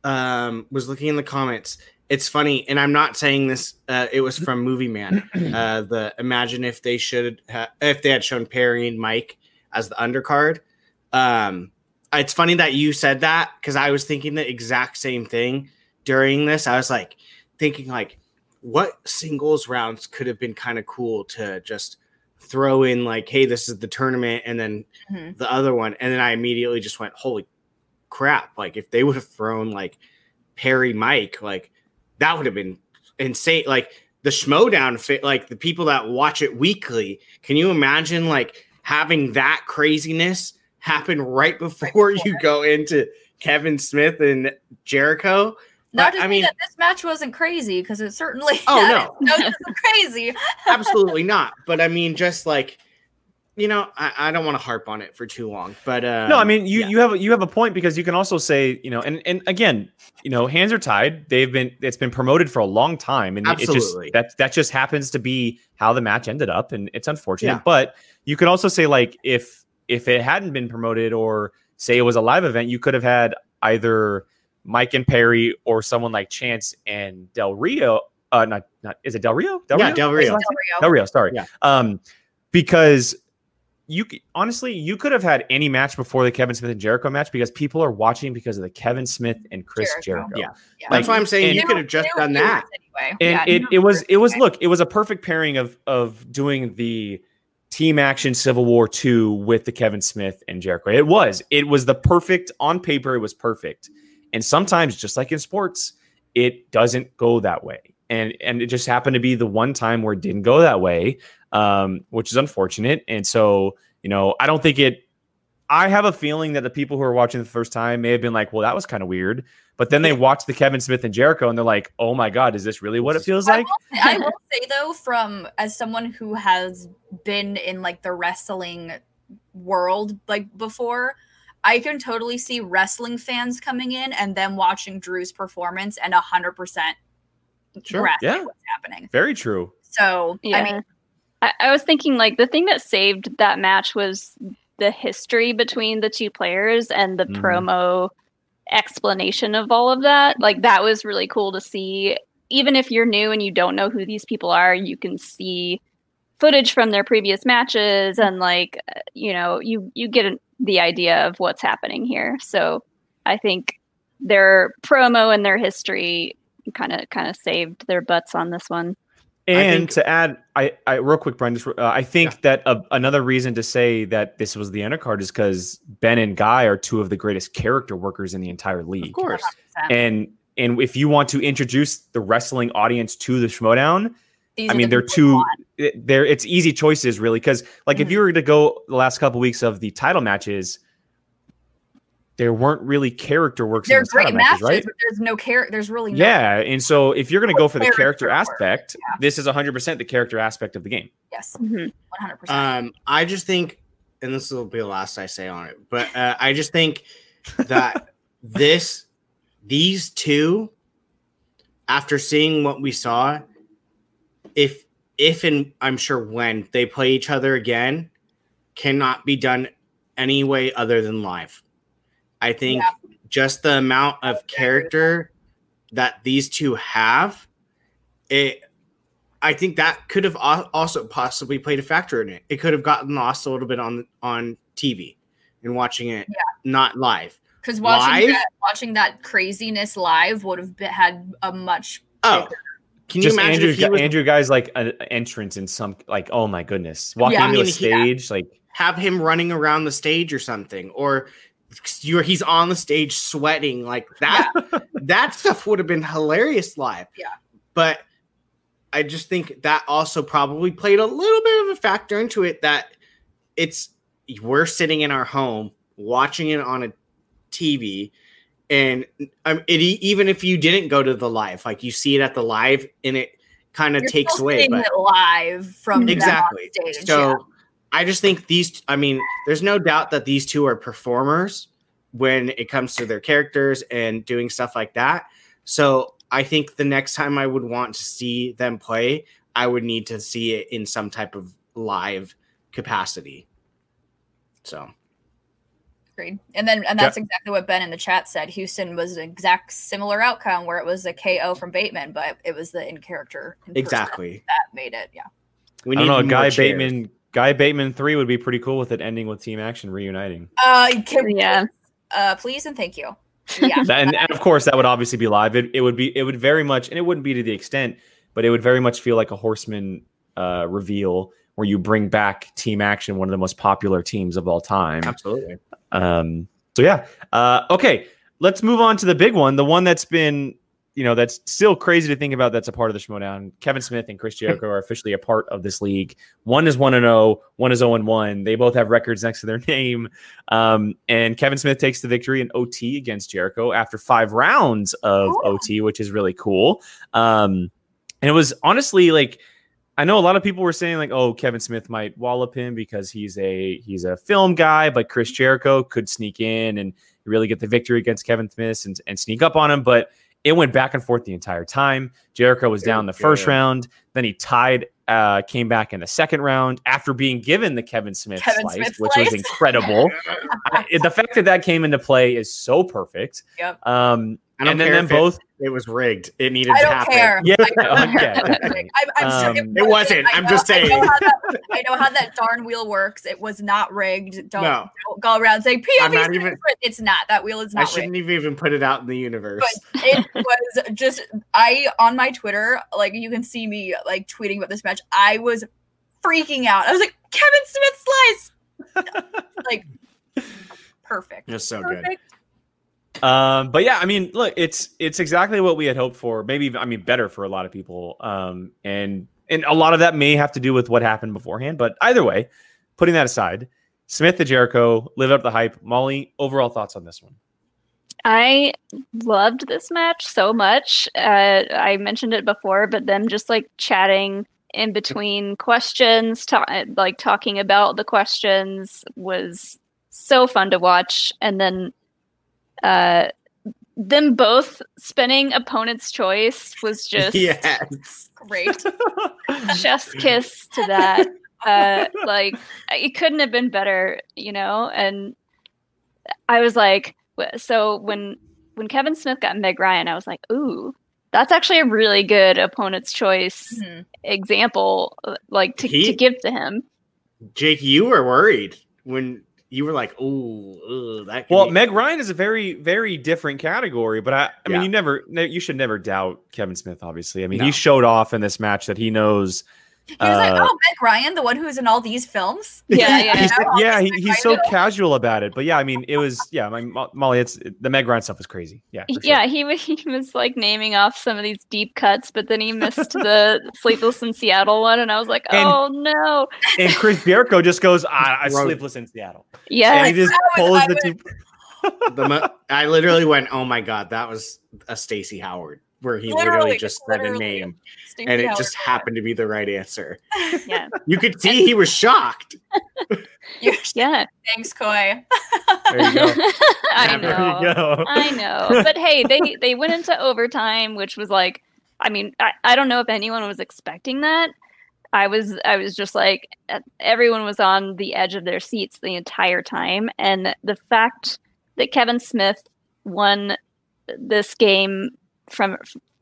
um was looking in the comments. It's funny, and I'm not saying this. Uh, it was from Movie Man. Uh, the imagine if they should ha- if they had shown Perri and Mike as the undercard. Um, it's funny that you said that because I was thinking the exact same thing during this. I was like thinking like, what singles rounds could have been kind of cool to just throw in like, hey, this is the tournament, and then mhm. the other one, and then I immediately just went, "Holy crap!" Like if they would have thrown like Perri Mike, like that would have been insane. Like the Schmoedown fit, like the people that watch it weekly. Can you imagine like having that craziness happen right before you go into Kevin Smith and Jericho? Not to I mean- that this match wasn't crazy because it certainly. Oh, no. no, crazy. Absolutely not. But I mean, just like you know, I, I don't want to harp on it for too long. But uh, no, I mean you yeah. you have you have a point because you can also say you know and and again you know hands are tied. They've been it's been promoted for a long time and it Absolutely. just that that just happens to be how the match ended up and it's unfortunate. Yeah. But you could also say like if if it hadn't been promoted or say it was a live event, you could have had either Mike and Perri or someone like Chance and Del Rio. Uh, not not is it Del Rio? Del yeah, Rio? Del Rio. Del Rio. Del Rio, sorry. Yeah. Um, because you honestly you could have had any match before the Kevin Smith and Jericho match because people are watching because of the Kevin Smith and Chris Jericho. Jericho. Yeah. Yeah. That's why I'm saying you could have just done that. Anyway. And Yeah, it, it was it was look, it was a perfect pairing of of doing the team action Civil War 2 with the Kevin Smith and Jericho. It was. It was the perfect on paper, it was perfect. And sometimes, just like in sports, it doesn't go that way. And and it just happened to be the one time where it didn't go that way, um, which is unfortunate. And so, you know, I don't think it I have a feeling that the people who are watching the first time may have been like, well, that was kind of weird. But then they watch the Kevin Smith and Jericho and they're like, oh my God, is this really what it feels I like? will, say, I will say though, from as someone who has been in like the wrestling world like before, I can totally see wrestling fans coming in and then watching Drew's performance and a hundred percent Sure. grasp Yeah. what's happening. Very true. So Yeah. I mean, I, I was thinking like the thing that saved that match was the history between the two players and the Mhm. promo explanation of all of that. Like that was really cool to see. Even if you're new and you don't know who these people are, you can see footage from their previous matches and like uh, you know you you get an- the idea of what's happening here. So I think their promo and their history kind of kind of saved their butts on this one. And think- to add, I, I real quick, Brian, just, uh, I think that uh, another reason to say that this was the undercard is because Ben and Guy are two of the greatest character workers in the entire league. Of course. And and if you want to introduce the wrestling audience to the Schmoedown, These I mean, the they're people two. want. They're it's easy choices really because like if Mhm. you were to go the last couple weeks of the title matches, there weren't really character works. They're those title great matches, right? but there's no character. There's really no Yeah, and so if you're going to go for the character Character aspect, yeah. this is 100% the character aspect of the game. Yes, Mhm. one hundred percent. Um, I just think, and this will be the last I say on it, but uh, I just think that this, these two, after seeing what we saw, if if and I'm sure when they play each other again, cannot be done any way other than live. I think just the amount of character that these two have, it I think that could have also possibly played a factor in it. It could have gotten lost a little bit on on TV and watching it Yeah. not live. Because watching live? that, watching that craziness live would have been, had a much. Oh, can you Just imagine Andrew, if he was Andrew guy's like an entrance in some like oh my goodness, walking Yeah. I into a mean, he- stage like have him running around the stage or something, or you're he's on the stage sweating like that? that stuff would have been hilarious live. Yeah. but I just think that also probably played a little bit of a factor into it that it's we're sitting in our home watching it on a TV and um, it even if you didn't go to the live like you see it at the live and it kind of takes away but it live from exactly so yeah. I just think these i mean there's no doubt that these two are performers when it comes to their characters and doing stuff like that so i think the next time i would want to see them play i would need to see it in some type of live capacity so Agreed. And then, and that's exactly what Ben in the chat said. Huston was an exact similar outcome where it was a KO from Bateman, but it was the in character in person exactly that made it. Yeah. we I don't know. Guy chairs. Bateman, Guy Bateman three would be pretty cool with it ending with team action reuniting. Uh, can, Yeah. Uh, please and thank you. Yeah. And, and of course that would obviously be live. It, it would be it would very much and it wouldn't be to the extent, but it would very much feel like a horseman uh, reveal where you bring back team action, one of the most popular teams of all time. absolutely Um, so yeah. Uh, okay, let's move on to the big one, the one that's been, you know, that's still crazy to think about. That's a part of the Schmoedown. Kevin Smith and Chris Jericho are officially a part of this league. One is one and zero. One is zero and one. They both have records next to their name. Um, and Kevin Smith takes the victory in OT against Jericho after five rounds of Cool. OT, which is really cool. Um, and it was honestly like I know a lot of people were saying like, oh, Kevin Smith might wallop him because he's a he's a film guy, but Chris Jericho could sneak in and really get the victory against Kevin Smith and, and sneak up on him. But it went back and forth the entire time. Jericho was down the first round, then he tied, uh, came back in the second round after being given the Kevin Smith Kevin slice, Smith which slice. was incredible. I, the fact that that came into play is so perfect. Yep. Um, I don't and then care them if it- both, it was rigged it needed to happen care. yeah, I don't care. yeah. I'm, I'm Um, sure It wasn't. I I'm know- just I know, saying. that, I know how that darn wheel works. It was not rigged. Don't, No. don't go around saying I'm POV. not even- It's not. That wheel is not. i shouldn't rigged. even put it out in the universe But it was just I on my Twitter, like you can see me like tweeting about this match. I was freaking out. I was like, Kevin Smith slice. like perfect. it was so good Perfect. Um, but yeah, I mean, look, it's it's exactly what we had hoped for. Maybe I mean better for a lot of people. Um, and and a lot of that may have to do with what happened beforehand. But either way, putting that aside, Smith to Jericho live up the hype. Molly, overall thoughts on this one? I loved this match so much. Uh, I mentioned it before, but them just like chatting in between questions, ta- like talking about the questions was so fun to watch. And then uh, them both spinning opponent's choice was just yes Great. chef's kiss to that. Uh, like it couldn't have been better, you know. And I was like, so when when Kevin Smith got Meg Ryan, I was like, ooh, that's actually a really good opponent's choice Mhm. example, uh, like to, to give to him. Jake, you were worried when you were like, "Oh, that." Well, be- Meg Ryan is a very, very different category, but I, I mean, you never, you should never doubt Kevin Smith. Obviously, I mean, No. he showed off in this match that he knows. He was like, uh, "Oh, Meg Ryan, the one who's in all these films." Yeah, yeah. He's, Yeah. yeah, he, he's so casual about it. But yeah, I mean, it was yeah, my Molly. It's the Meg Ryan stuff was crazy. Yeah, sure. Yeah, he wa- he was like naming off some of these deep cuts, but then he missed the Sleepless in Seattle one, and I was like, And- oh no. And Chris Jericho just goes, ah, I sleepless in Seattle. Yeah, And he just pulls the was- two. the mo- I literally went, "Oh my god, that was a Stacy Howard," where he literally, Literally, just said a name, and it Howard. just happened to be the right answer. yeah, You could see he was shocked. Yeah. Thanks, Coy. There you go. I know. You go. I know. But hey, they they went into overtime, which was like I mean, I, I don't know if anyone was expecting that. I was I was just like everyone was on the edge of their seats the entire time and the fact that Kevin Smith won this game from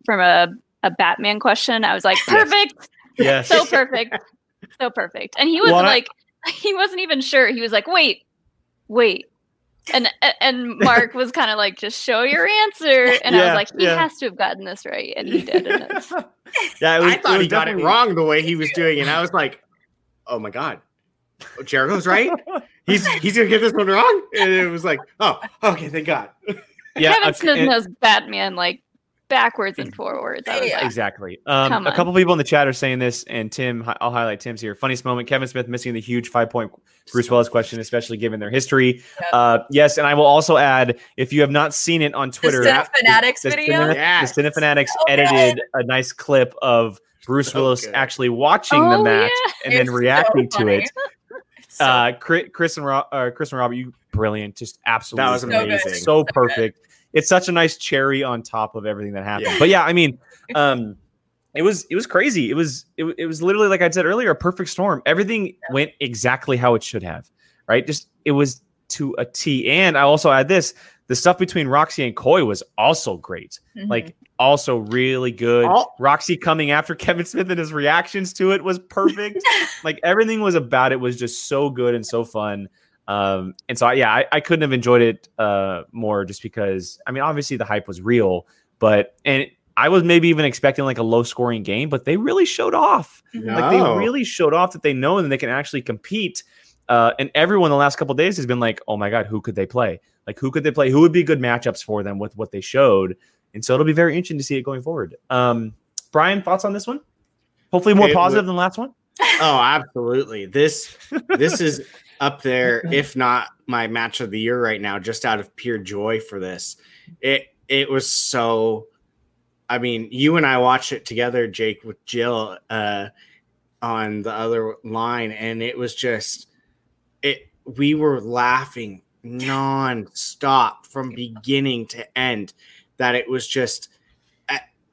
from a a Batman question, I was like, perfect Yes. so perfect so perfect and he was Well, I- like he wasn't even sure he was like wait wait and and mark was kind of like just show your answer and i was like he yeah. has to have gotten this right and he did and it's, yeah, it was, I thought was he got it wrong the way he was doing it. And I was like, "Oh my god, oh, Jericho's right. He's he's gonna get this one wrong." And it was like, "Oh, okay, thank God." Yeah, kevin smith knows batman like backwards and forwards Yeah. like Exactly. Um, a on. couple people in the chat are saying this, and Tim, I'll highlight Tim's here. Funniest moment: Kevin Smith missing the huge five point Bruce Willis question, especially given their history. Yep. Uh, yes, and I will also add, if you have not seen it on Twitter, Cine Fanatics the, video? Cine, Yes. the Cine Fanatics So good. edited a nice clip of Bruce So Willis good. actually watching the Oh, match and then It's so reacting to it. So Uh, Chris, Chris and Rob, uh, Chris and Robert, you brilliant, just absolutely That was So amazing. so perfect. It's such a nice cherry on top of everything that happened. Yeah. But yeah, I mean, um, it was it was crazy. It was it, it was literally like I said earlier, a perfect storm. Everything went exactly how it should have. Right? Just it was to a T. And I also add this: the stuff between Roxy and Coy was also great. Mhm. Like also really good. All- Roxy coming after Kevin Smith and his reactions to it was perfect. like everything was about it was just so good and so fun. Um, and so yeah, I, I couldn't have enjoyed it uh more just because I mean obviously the hype was real, but and I was maybe even expecting like a low scoring game, but they really showed off. Like they really showed off that they know and they can actually compete. Uh, and everyone the last couple days has been like, oh my god, who could they play? Like who could they play? Who would be good matchups for them with what they showed? And so it'll be very interesting to see it going forward. Um, Brian, thoughts on this one? Hopefully more It positive would- than the last one. Oh, absolutely. This this is up there, if not my match of the year right now, just out of pure joy for this. It it was so I mean, you and I watched it together, Jake, with Jill uh on the other line, and it was just it we were laughing non-stop from beginning to end that it was just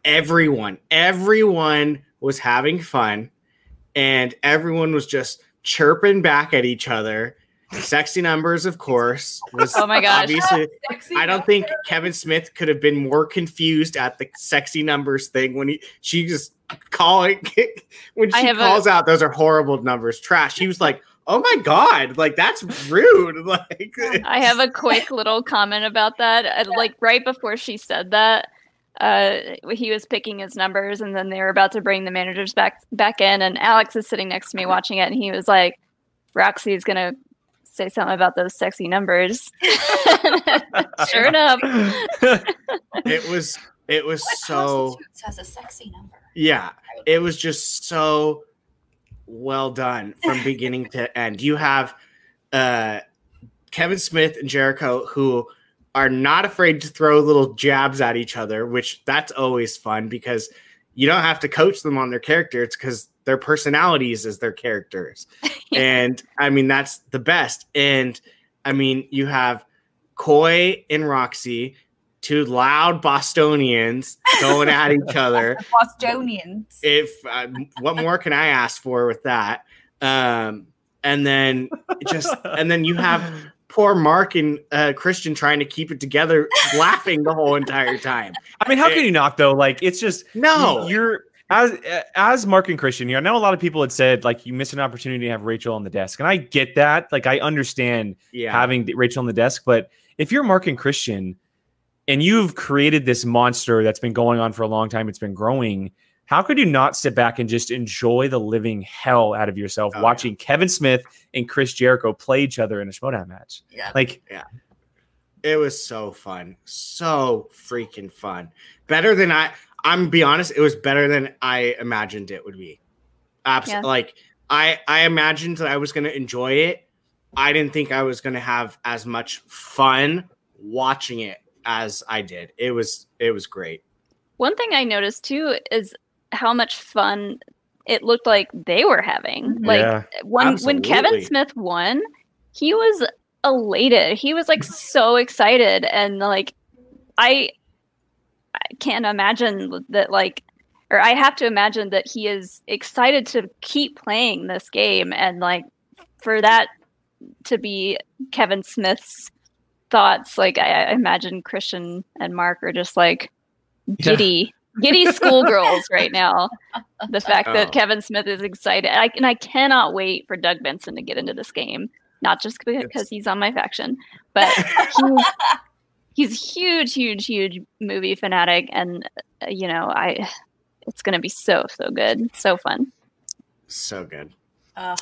everyone everyone was having fun and everyone was just chirping back at each other. Sexy numbers, of course. Was Oh my gosh. Obviously, I don't think Kevin Smith could have been more confused at the sexy numbers thing when he she just calling when she have a- calls out those are horrible numbers, trash. He was like, "Oh my god, like that's rude." Like, oh. I have a quick little comment about that. Like right before she said that, uh, he was picking his numbers, and then they were about to bring the managers back back in, and Alex is sitting next to me watching it, and he was like, "Roxy is gonna say something about those sexy numbers." sure enough, it was it was What so constitutes as a sexy number? Yeah, it was just so well done from beginning to end. You have uh, Kevin Smith and Jericho who are not afraid to throw little jabs at each other, which that's always fun because you don't have to coach them on their character. It's because their personalities is their characters. and I mean, that's the best. And I mean, you have Coy and Roxy, two loud Bostonians going at each other Bostonians. if uh, what more can I ask for with that? Um, and then just and then you have poor Mark and uh, Kristian trying to keep it together, laughing the whole entire time. I mean, how can you not though? Like, it's just No, you're as as Mark and Kristian here, I know a lot of people had said like you missed an opportunity to have Rachel on the desk, and I get that. Like I understand Yeah. having Rachel on the desk, but if you're Mark and Kristian and you've created this monster that's been going on for a long time, it's been growing. How could you not sit back and just enjoy the living hell out of yourself Oh, yeah. watching Kevin Smith and Chris Jericho play each other in a Schmoedown match? Yeah. Like, yeah. It was so fun. So freaking fun. Better than I I'm be honest, it was better than I imagined it would be. Abs- Yeah. like I I imagined that I was gonna enjoy it. I didn't think I was gonna have as much fun watching it as I did. It was it was great. One thing I noticed too is how much fun it looked like they were having. Mhm. Like yeah, when when Kevin Smith won, he was elated. He was like so excited and like I I can't imagine that like or I have to imagine that he is excited to keep playing this game and like for that to be Kevin Smith's thoughts like I, I imagine Kristian and Mark are just like Yeah. giddy giddy schoolgirls right now the fact Oh. that Kevin Smith is excited I, and I cannot wait for Doug Benson to get into this game not just because It's- he's on my faction but he's he's huge huge huge movie fanatic and uh, you know I it's gonna be so so good so fun So good.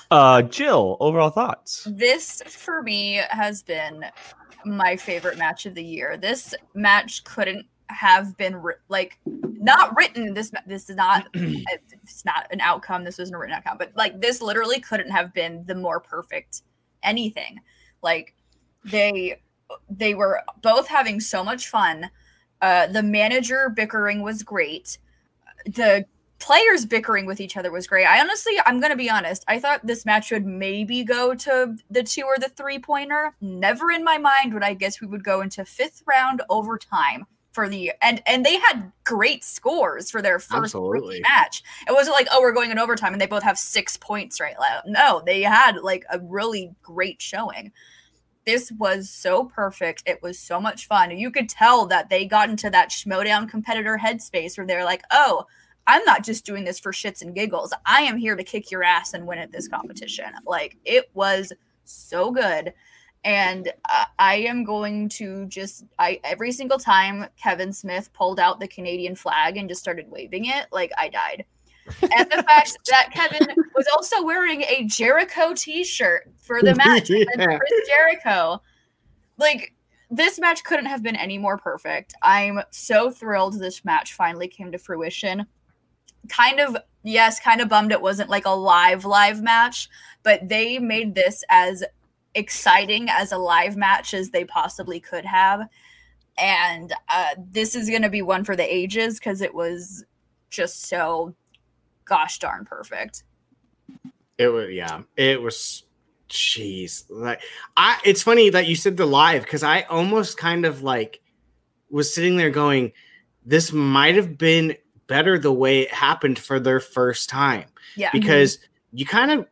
uh, Jill, overall thoughts? This for me has been my favorite match of the year. This match couldn't have been ri- like not written. This this is not it's not an outcome. This isn't a written outcome, but like this literally couldn't have been the more perfect anything. Like they they were both having so much fun. Uh, the manager bickering was great. The players bickering with each other was great. I honestly, I'm gonna be honest. I thought this match would maybe go to the two or the three pointer. Never in my mind would I guess we would go into fifth round overtime for the and and they had great scores for their first match. It wasn't like oh we're going in overtime and they both have six points right now. No, they had like a really great showing. This was so perfect. It was so much fun. You could tell that they got into that Schmoedown competitor headspace where they're like, oh, I'm not just doing this for shits and giggles. I am here to kick your ass and win at this competition. Like it was so good. And uh, I am going to just I every single time Kevin Smith pulled out the Canadian flag and just started waving it, like I died. And the fact that Kevin was also wearing a Jericho t-shirt for the match Yeah. Chris Jericho. Like this match couldn't have been any more perfect. I'm so thrilled this match finally came to fruition kind of yes kind of bummed it wasn't like a live live match but they made this as exciting as a live match as they possibly could have and uh, this is going to be one for the ages because it was just so gosh darn perfect It was yeah. It was jeez. Like I it's funny that you said the live because I almost kind of like was sitting there going, this might have been better the way it happened for their first time. yeah Because you kind of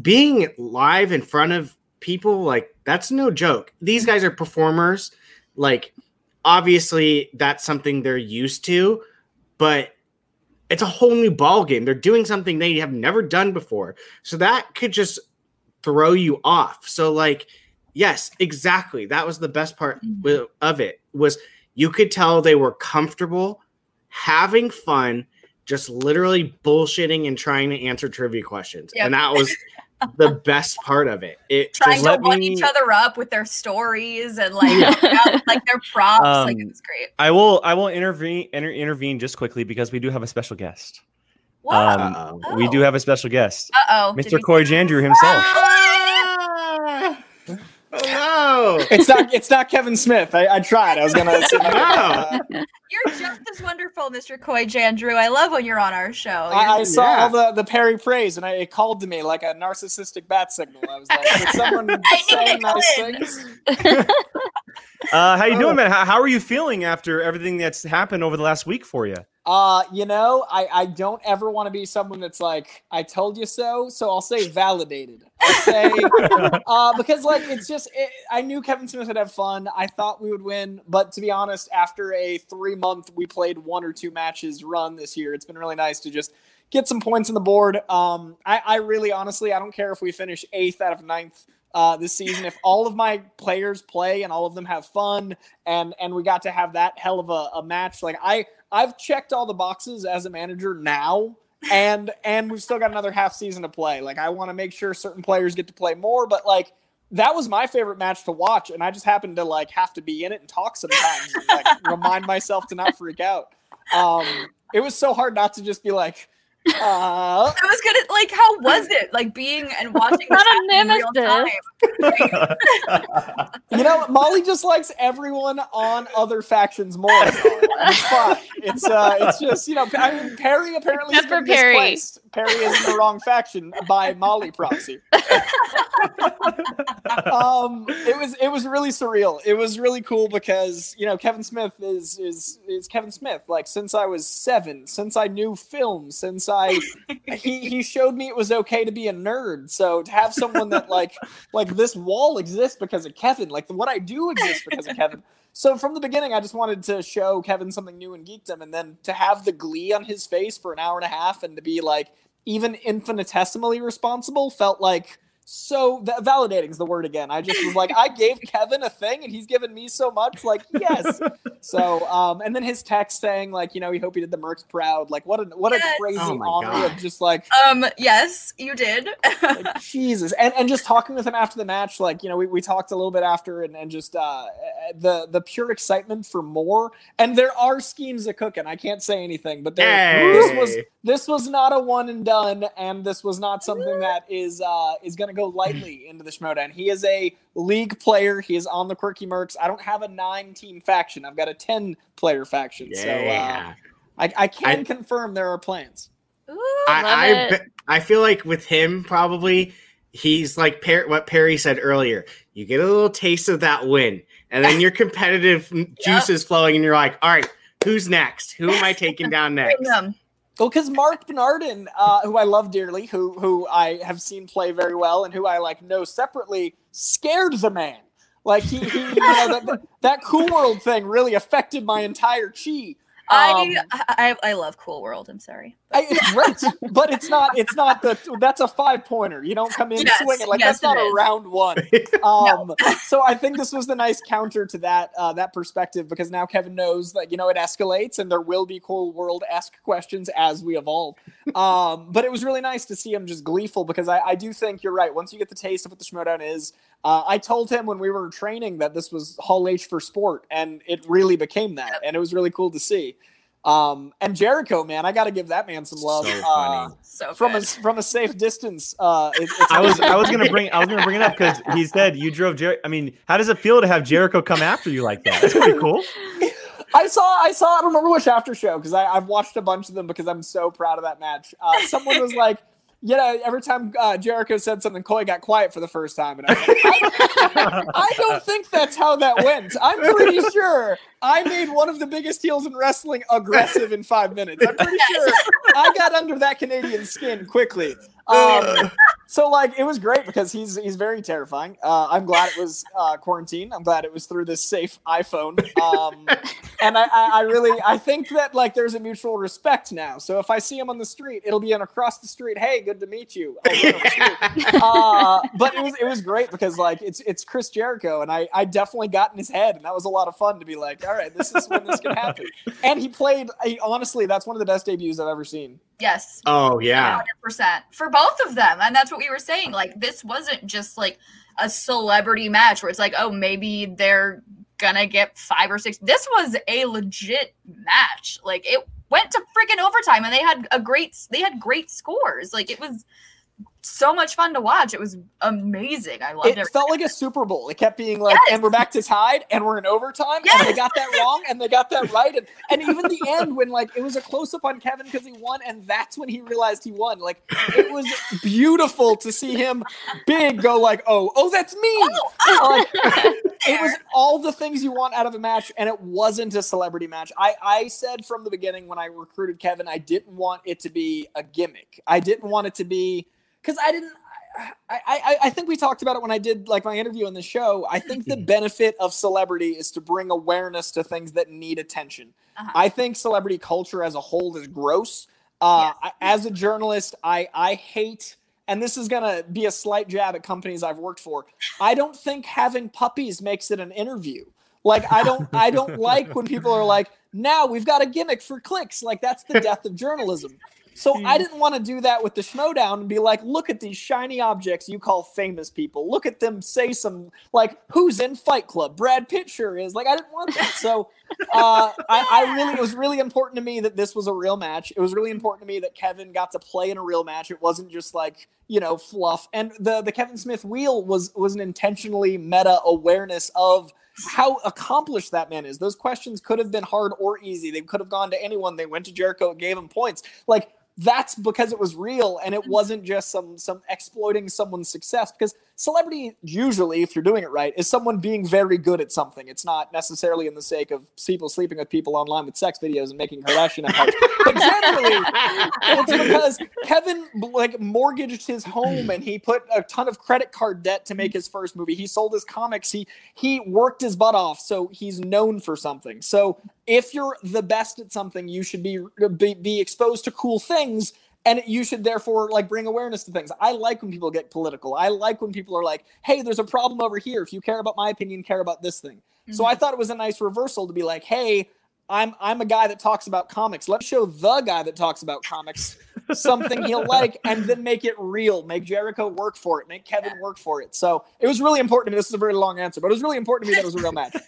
being live in front of people, like that's no joke. These guys are performers. Like obviously that's something they're used to, but it's a whole new ball game. They're doing something they have never done before. So that could just throw you off. So like yes, exactly. That was the best part Mhm. of it was you could tell they were comfortable having fun just literally bullshitting and trying to answer trivia questions. Yep. And that was the best part of it. It trying just to let one me each other up with their stories and like Yeah. yeah, like their props like it Um, was great I will I will intervene inter- intervene just quickly because we do have a special guest. Whoa. Um, We do have a special guest, uh-oh Mr. we- Coy Jandreau himself. Ah! Hello. It's not. It's not Kevin Smith. I, I tried. I was gonna. Say Wow. You're just as wonderful, Mr. Coy Jandreau. I love when you're on our show. I, I saw Yeah. all the the Perri praise, and I, it called to me like a narcissistic bat signal. I was like, "Did someone I say nice in. things?" Uh, how you Oh. doing, man? How, how are you feeling after everything that's happened over the last week for you? Uh, you know, I I don't ever want to be someone that's like, "I told you so," so I'll say validated. I'll say uh, because like it's just it, I knew Kevin Smith would have fun. I thought we would win, but to be honest, after a three month we played one or two matches run this year, it's been really nice to just get some points on the board. Um, I, I really honestly I don't care if we finish eighth out of ninth uh, this season. If all of my players play and all of them have fun, and and we got to have that hell of a, a match, like I I've checked all the boxes as a manager now. And and we've still got another half season to play. Like I want to make sure certain players get to play more, but like that was my favorite match to watch, and I just happened to like have to be in it and talk sometimes, and, like remind myself to not freak out. Um, it was so hard not to just be like, uh, I was gonna like, how was it like being and watching this Not a happen in real nemesis. time? You know, Molly just likes everyone on other factions more. It's. It's uh, it's just you know, I mean, Perri apparently has Except for Perri. misplaced. Perri is in the wrong faction by Molly proxy. um, it was it was really surreal. It was really cool because you know Kevin Smith is is is Kevin Smith. Like since I was seven, since I knew film, since I he he showed me it was okay to be a nerd. So to have someone that like like this wall exists because of Kevin, like what I do exists because of Kevin. So from the beginning, I just wanted to show Kevin something new in geekdom, and then to have the glee on his face for an hour and a half, and to be like even infinitesimally responsible, felt like so th- validating is the word again. I just was like, I gave Kevin a thing, and he's given me so much. Like, yes. So, um, and then his text saying like, you know, he hope he did the Mercs proud. Like, what a what Yes. a crazy Oh honor God. of just like Um, yes, you did. like, Jesus. And and just talking with him after the match, like, you know, we, we talked a little bit after and, and just uh the the pure excitement for more. And there are schemes of cooking. I can't say anything, but there this was this was not a one and done, and this was not something that is uh is gonna go lightly into the Schmoedown. He is a league player, he is on the quirky mercs. I don't have a nine team faction, I've got a ten player faction. So uh I, I can I- confirm there are plans. Ooh, I, I, I feel like with him, probably he's like per- what Perri said earlier. You get a little taste of that win, and then your competitive juice is flowing, and you're like, all right, who's next? Who am I taking down next? Well, because Mark Bernardin, uh, who I love dearly, who who I have seen play very well, and who I like know separately, scared the man. Like he, he you know, that, that cool world thing really affected my entire chi. I, Um, I I love Cool World. I'm sorry. I, it's great, but it's not. It's not the. That's a five pointer. You don't come in Yes, swinging like yes, that's not it a is. round one. Um, so I think this was the nice counter to that uh, that perspective because now Kevin knows that you know it escalates and there will be cool world esque questions as we evolve. Um, but it was really nice to see him just gleeful because I, I do think you're right. Once you get the taste of what the Schmoedown is, uh, I told him when we were training that this was Hall H for sport, and it really became that, and it was really cool to see. Um, and Jericho, man, I got to give that man some love. So Uh, funny. So from a from a safe distance. Uh, it- it's I was I was gonna bring I was gonna bring it up because he said you drove Jer- I mean, how does it feel to have Jericho come after you like that? That's pretty cool. I saw, I saw, I don't remember which after show because I've watched a bunch of them because I'm so proud of that match. Uh, someone was like, you know, every time uh, Jericho said something, Coy got quiet for the first time. And I, I, I don't think that's how that went. I'm pretty sure I made one of the biggest heels in wrestling aggressive in five minutes. I'm pretty sure I got under that Canadian skin quickly. Um, so like it was great because he's he's very terrifying. Uh, I'm glad it was uh, quarantine. I'm glad it was through this safe iPhone. Um, and I, I, I really I think that like there's a mutual respect now. So if I see him on the street, it'll be an across the street. Hey, good to meet you. I'll run up the street. uh, but it was it was great because like it's it's Chris Jericho, and I I definitely got in his head, and that was a lot of fun to be like, all right, this is when this can happen. And he played. I, honestly, that's one of the best debuts I've ever seen. Yes. Oh yeah. 100% for both of them. And that's what we were saying. Like this wasn't just like a celebrity match where it's like oh maybe they're gonna get five or six. This was a legit match. Like it went to freaking overtime and they had a great they had great scores. Like it was so much fun to watch it was amazing i loved It it felt like a Super Bowl. It kept being like, Yes. and we're back to tied, and we're in overtime, and they got that wrong, and they got that right, and, and even the end when like it was a close up on Kevin because he won, and that's when he realized he won. Like it was beautiful to see him big go like, oh, oh, that's me. Oh, oh, like, it was all the things you want out of a match, and it wasn't a celebrity match. I, I said from the beginning when I recruited Kevin, I didn't want it to be a gimmick. I didn't want it to be because I didn't. I, I I think we talked about it when I did like my interview on the show. I think the benefit of celebrity is to bring awareness to things that need attention. Uh-huh. I think celebrity culture as a whole is gross. Uh, I- as a journalist, I I hate, and this is gonna be a slight jab at companies I've worked for. I don't think having puppies makes it an interview. Like I don't I don't like when people are like, now we've got a gimmick for clicks. Like that's the death of journalism. So I didn't want to do that with the Schmoedown and be like, look at these shiny objects you call famous people. Look at them say some like who's in Fight Club? Brad Pitt sure is. Like I didn't want that. So uh, I, I really it was really important to me that this was a real match. It was really important to me that Kevin got to play in a real match. It wasn't just like you know fluff. And the the Kevin Smith wheel was was an intentionally meta awareness of how accomplished that man is. Those questions could have been hard or easy. They could have gone to anyone. They went to Jericho, gave him points. Like that's because it was real and it mm. wasn't just some some exploiting someone's success because celebrity usually if you're doing it right is someone being very good at something it's not necessarily in the sake of people sleeping with people online with sex videos and making kardashian empires but generally it's because Kevin like mortgaged his home and he put a ton of credit card debt to make his first movie. He sold his comics. He he worked his butt off, so he's known for something. So if you're the best at something, you should be be, be exposed to cool things. And you should therefore like bring awareness to things. I like when people get political. I like when people are like, "Hey, there's a problem over here. If you care about my opinion, care about this thing." So I thought it was a nice reversal to be like, "Hey, I'm I'm a guy that talks about comics. Let's show the guy that talks about comics something he'll like, and then make it real. Make Jericho work for it. Make Kevin work for it. So it was really important to me. This is a very long answer, but it was really important to me that it was a real match.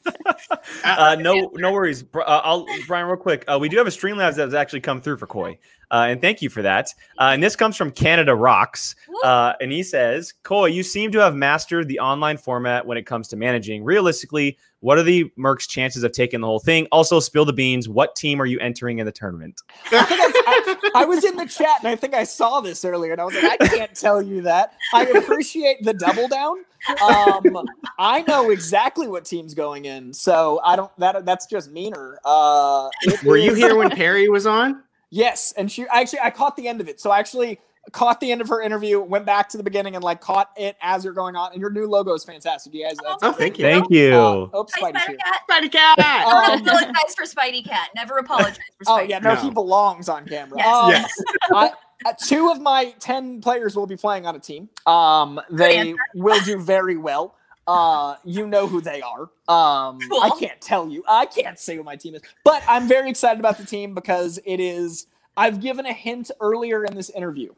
Uh, no, no worries. Uh, I'll Brian, real quick. Uh, we do have a Streamlabs that has actually come through for Coy, uh, and thank you for that. Uh, and this comes from Canada Rocks, uh, and he says, "Coy, you seem to have mastered the online format when it comes to managing. Realistically, what are the Mercs' chances of taking the whole thing? Also, spill the beans. What team are you entering in the tournament? I, think I, I, I was in the chat and I think I saw this earlier, and I was like, I can't tell you that. I appreciate the double down. Um, I know exactly what team's going in, so I don't. That that's just meaner. Uh, it Were you here when Perri was on? Yes, and she actually I caught the end of it. So I actually caught the end of her interview, went back to the beginning, and like caught it as you're going on. And your new logo is fantastic, you guys. That's, Oh, thank you. Thank you. uh, oops, Hi, Spidey's Spider. Cat. Spider Cat. I Um, apologize for Spidey Cat. Never apologize for Oh Spidey. yeah, no, No. he belongs on camera. Yes. Um, Yes. I, uh, two of my ten players will be playing on a team. Um, they will do very well. Uh, you know who they are. Um, Cool. I can't tell you. I can't say who my team is, but I'm very excited about the team because it is. I've given a hint earlier in this interview.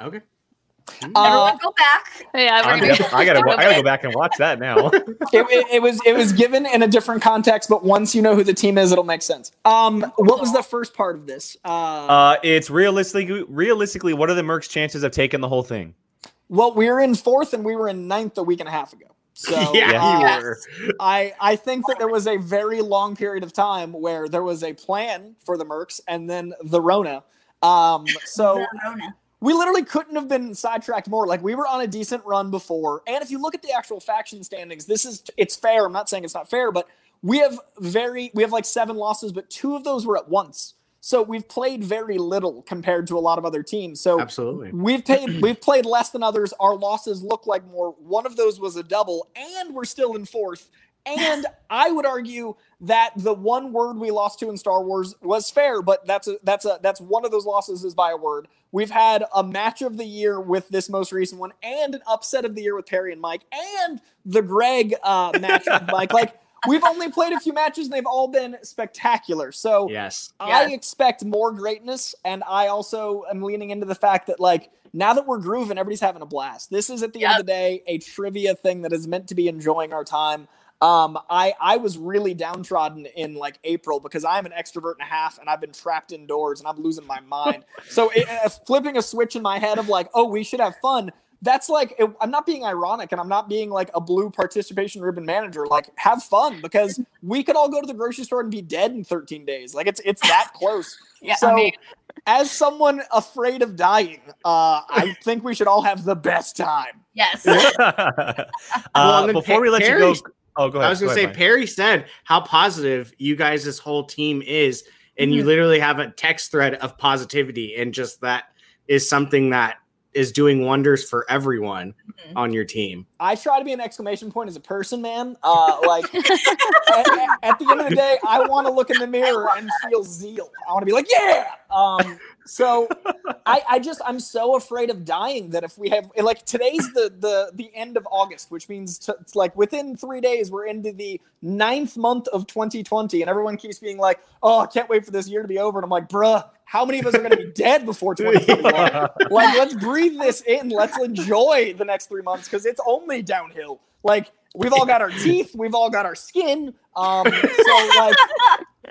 Okay. Uh, Everyone go back. Yeah, I'm we're def- gonna- I gotta, I gotta go back and watch that now. it, it, it was it was given in a different context, but once you know who the team is, it'll make sense. Um, what was the first part of this? Uh, Uh, it's realistically, realistically, what are the Mercs' chances of taking the whole thing? well, we were in fourth and we were in ninth a week and a half ago. So yeah, uh, you were. I I think that there was a very long period of time where there was a plan for the Mercs and then the Rona. Um, so Rona. we literally couldn't have been sidetracked more. Like we were on a decent run before, and if you look at the actual faction standings, this is it's fair. I'm not saying it's not fair, but we have very we have like seven losses, but two of those were at once. So we've played very little compared to a lot of other teams. So Absolutely. We've played we've played less than others. Our losses look like more. One of those was a double, and we're still in fourth. And I would argue that the one word we lost to in Star Wars was fair, but that's a that's a that's one of those losses is by a word. We've had a match of the year with this most recent one, and an upset of the year with Perri and Mike, and the Greg uh, match with Mike. Like we've only played a few matches, and they've all been spectacular. So Yes. I Yeah. expect more greatness, and I also am leaning into the fact that like now that we're grooving, everybody's having a blast. This is at the end of the day a trivia thing that is meant to be enjoying our time. Um, I I was really downtrodden in like April because I'm an extrovert and a half, and I've been trapped indoors, and I'm losing my mind. so it, uh, flipping a switch in my head of like, oh, we should have fun. That's like it, I'm not being ironic, and I'm not being like a blue participation ribbon manager. Like, have fun because we could all go to the grocery store and be dead in 13 days. Like, it's it's that close. Yeah, so, I mean, as someone afraid of dying, uh, I think we should all have the best time. yes. uh, and then before we let Perri- you go, oh, go ahead. I was gonna go say ahead, Perri said how positive you guys this whole team is, and Mm-hmm. you literally have a text thread of positivity, and just that is something that is doing wonders for everyone Mhm. on your team. I try to be an exclamation point as a person, man. Uh, like at, at- at the end of the day, I want to look in the mirror and feel zeal. I want to be like, yeah. Um, so I, I just I'm so afraid of dying that if we have like today's the the the end of August, which means it's like within three days we're into the ninth month of 2020, and everyone keeps being like, oh, I can't wait for this year to be over, and I'm like, bruh, how many of us are going to be dead before 2021? like let's breathe this in let's enjoy the next three months because it's only downhill. Like we've all got our teeth we've all got our skin um so like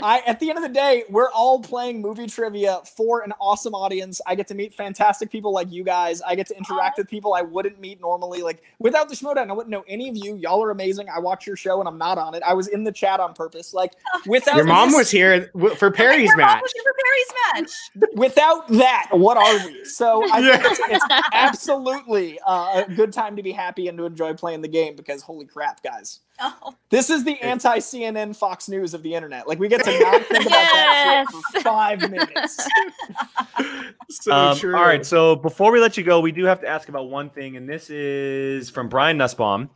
I at the end of the day, we're all playing movie trivia for an awesome audience. I get to meet fantastic people like you guys. I get to interact with people I wouldn't meet normally. Like without the Schmoedown, I wouldn't know any of you. Y'all are amazing. I watch your show and I'm not on it. I was in the chat on purpose. Like without Your mom this- was here for Perri's Your mom match. was here for Perri's match. without that, what are we? So I Yeah. think it's, it's absolutely uh, a good time to be happy and to enjoy playing the game because holy crap, guys. Oh, This is the anti CNN Fox News of the internet. Like we get to not think about that for five minutes. so Um, true. all right, so before we let you go, we do have to ask about one thing, and this is from Brian Nussbaum.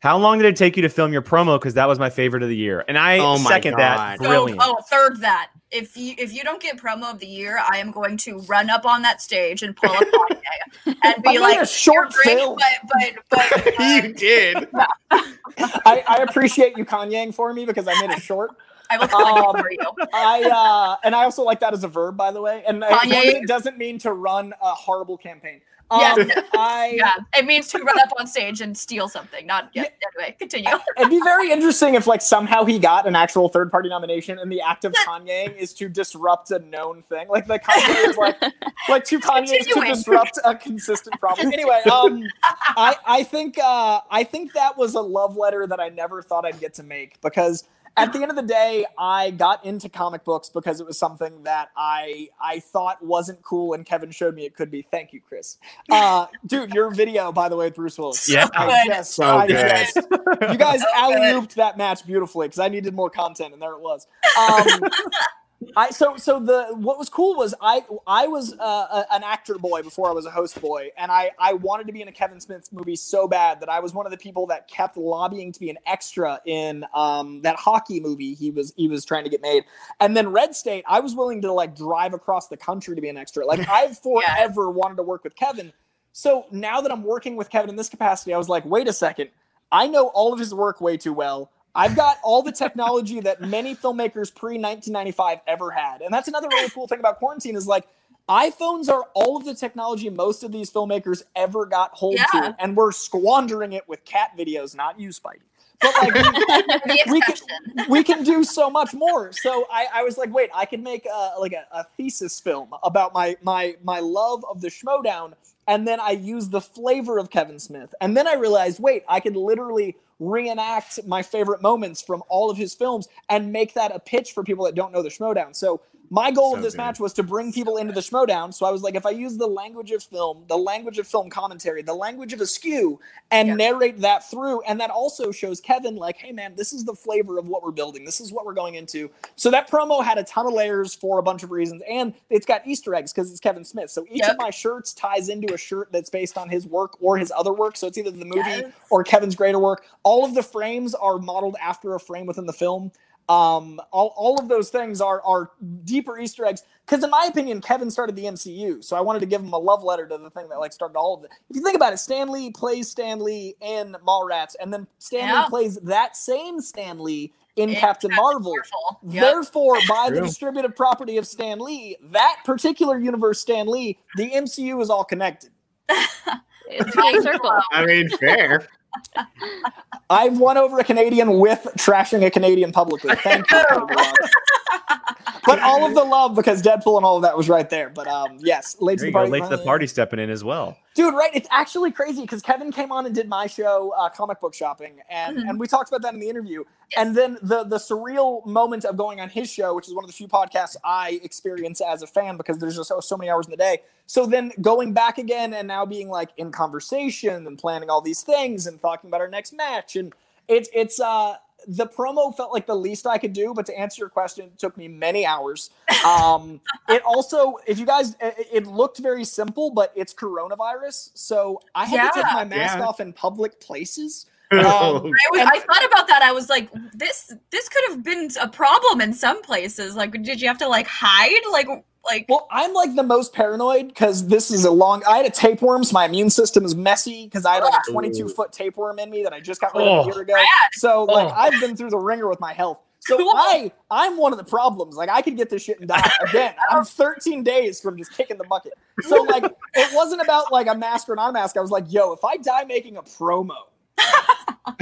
How long did it take you to film your promo? Because that was my favorite of the year, and I Oh my second that. God. so, oh, third that. If you if you don't get promo of the year, I am going to run up on that stage and pull up Kanye and be made like, a short "You're great, film. but but but uh, you did. I, I appreciate you Kanyeing for me because I made it short. I will Kanye Um, for you." I uh, and I also like that as a verb, by the way. And Kanye. it doesn't mean to run a horrible campaign. Um, Yeah. I Yeah, it means to run up on stage and steal something. Not yet. Anyway, continue. It'd be very interesting if, like, somehow he got an actual third-party nomination, and the act of Kanye is to disrupt a known thing. Like, the Kanye is like, like two Kanyes to disrupt a consistent problem. Anyway, um, I, I think, uh, I think that was a love letter that I never thought I'd get to make because at the end of the day, I got into comic books because it was something that I I thought wasn't cool, and Kevin showed me it could be. Thank you, Chris. Uh, dude, your video, by the way, with Bruce Willis. Yeah. I just, So I good. just, you guys So alley ooped that match beautifully because I needed more content, and there it was. Um, I so so the what was cool was I I was uh, a, an actor boy before I was a host boy, and I I wanted to be in a Kevin Smith movie so bad that I was one of the people that kept lobbying to be an extra in um, that hockey movie he was he was trying to get made, and then Red State I was willing to like drive across the country to be an extra. Like I've forever wanted to work with Kevin. So now that I'm working with Kevin in this capacity, I was like, wait a second. I know all of his work way too well. I've got all the technology that many filmmakers pre 1995 ever had. And that's another really cool thing about quarantine is like iPhones are all of the technology most of these filmmakers ever got hold Yeah. to. And we're squandering it with cat videos, not you, Spidey. But like we, we can- we can do so much more. So I, I was like, wait, I could make a, like a, a thesis film about my my my love of the Schmoedown, and then I use the flavor of Kevin Smith, and then I realized, wait, I could literally reenact my favorite moments from all of his films and make that a pitch for people that don't know the Schmoedown. So my goal So of this good. match was to bring people into the Schmoedown. So I was like, if I use the language of film, the language of film commentary, the language of askew, and Yeah. narrate that through, and that also shows Kevin like, hey man, this is the flavor of what we're building. This is what we're going into. So that promo had a ton of layers for a bunch of reasons, and it's got Easter eggs because it's Kevin Smith. So each Yep. of my shirts ties into a shirt that's based on his work or his other work. So it's either the movie Yes. or Kevin's greater work. All of the frames are modeled after a frame within the film. Um, all, all of those things are are deeper Easter eggs. Because in my opinion, Kevin started the MCU, so I wanted to give him a love letter to the thing that like started all of it. If you think about it, Stan Lee plays Stan Lee in Mallrats, and then Stan Yeah. Lee plays that same Stan Lee in In Captain Marvel. Marvel. Yep. Therefore, by the distributive property of Stan Lee, that particular universe Stan Lee, the MCU is all connected. It's a circle. I mean, fair. I've won over a Canadian with trashing a Canadian publicly. Thank you. But all of the love because Deadpool and all of that was right there. But um, yes, late to the you go, party. late to the party stepping in as well. Dude. Right? It's actually crazy because Kevin came on and did my show, uh, comic book shopping, and Mhm. and we talked about that in the interview. Yes. And then the the surreal moment of going on his show, which is one of the few podcasts I experience as a fan because there's just so, so many hours in the day. So then going back again and now being like in conversation and planning all these things and talking about our next match and it's it's uh the promo felt like the least I could do, but to answer your question, it took me many hours. Um, it also, if you guys, it, it looked very simple, but it's coronavirus, so I had to take my mask Yeah. off in public places. Oh, Um, I, was, And- I thought about that. I was like, this this could have been a problem in some places. Like, did you have to like hide? Like, like Well, I'm like the most paranoid because this is a long. I had a tapeworm, so my immune system is messy because I had like a 22 foot tapeworm in me that I just got rid of Oh. a year ago. So like Oh. I've been through the ringer with my health. So Cool. I I'm one of the problems. Like I could get this shit and die again. I'm 13 days from just kicking the bucket. So like it wasn't about like a mask or not a mask. I was like, yo, if I die making a promo.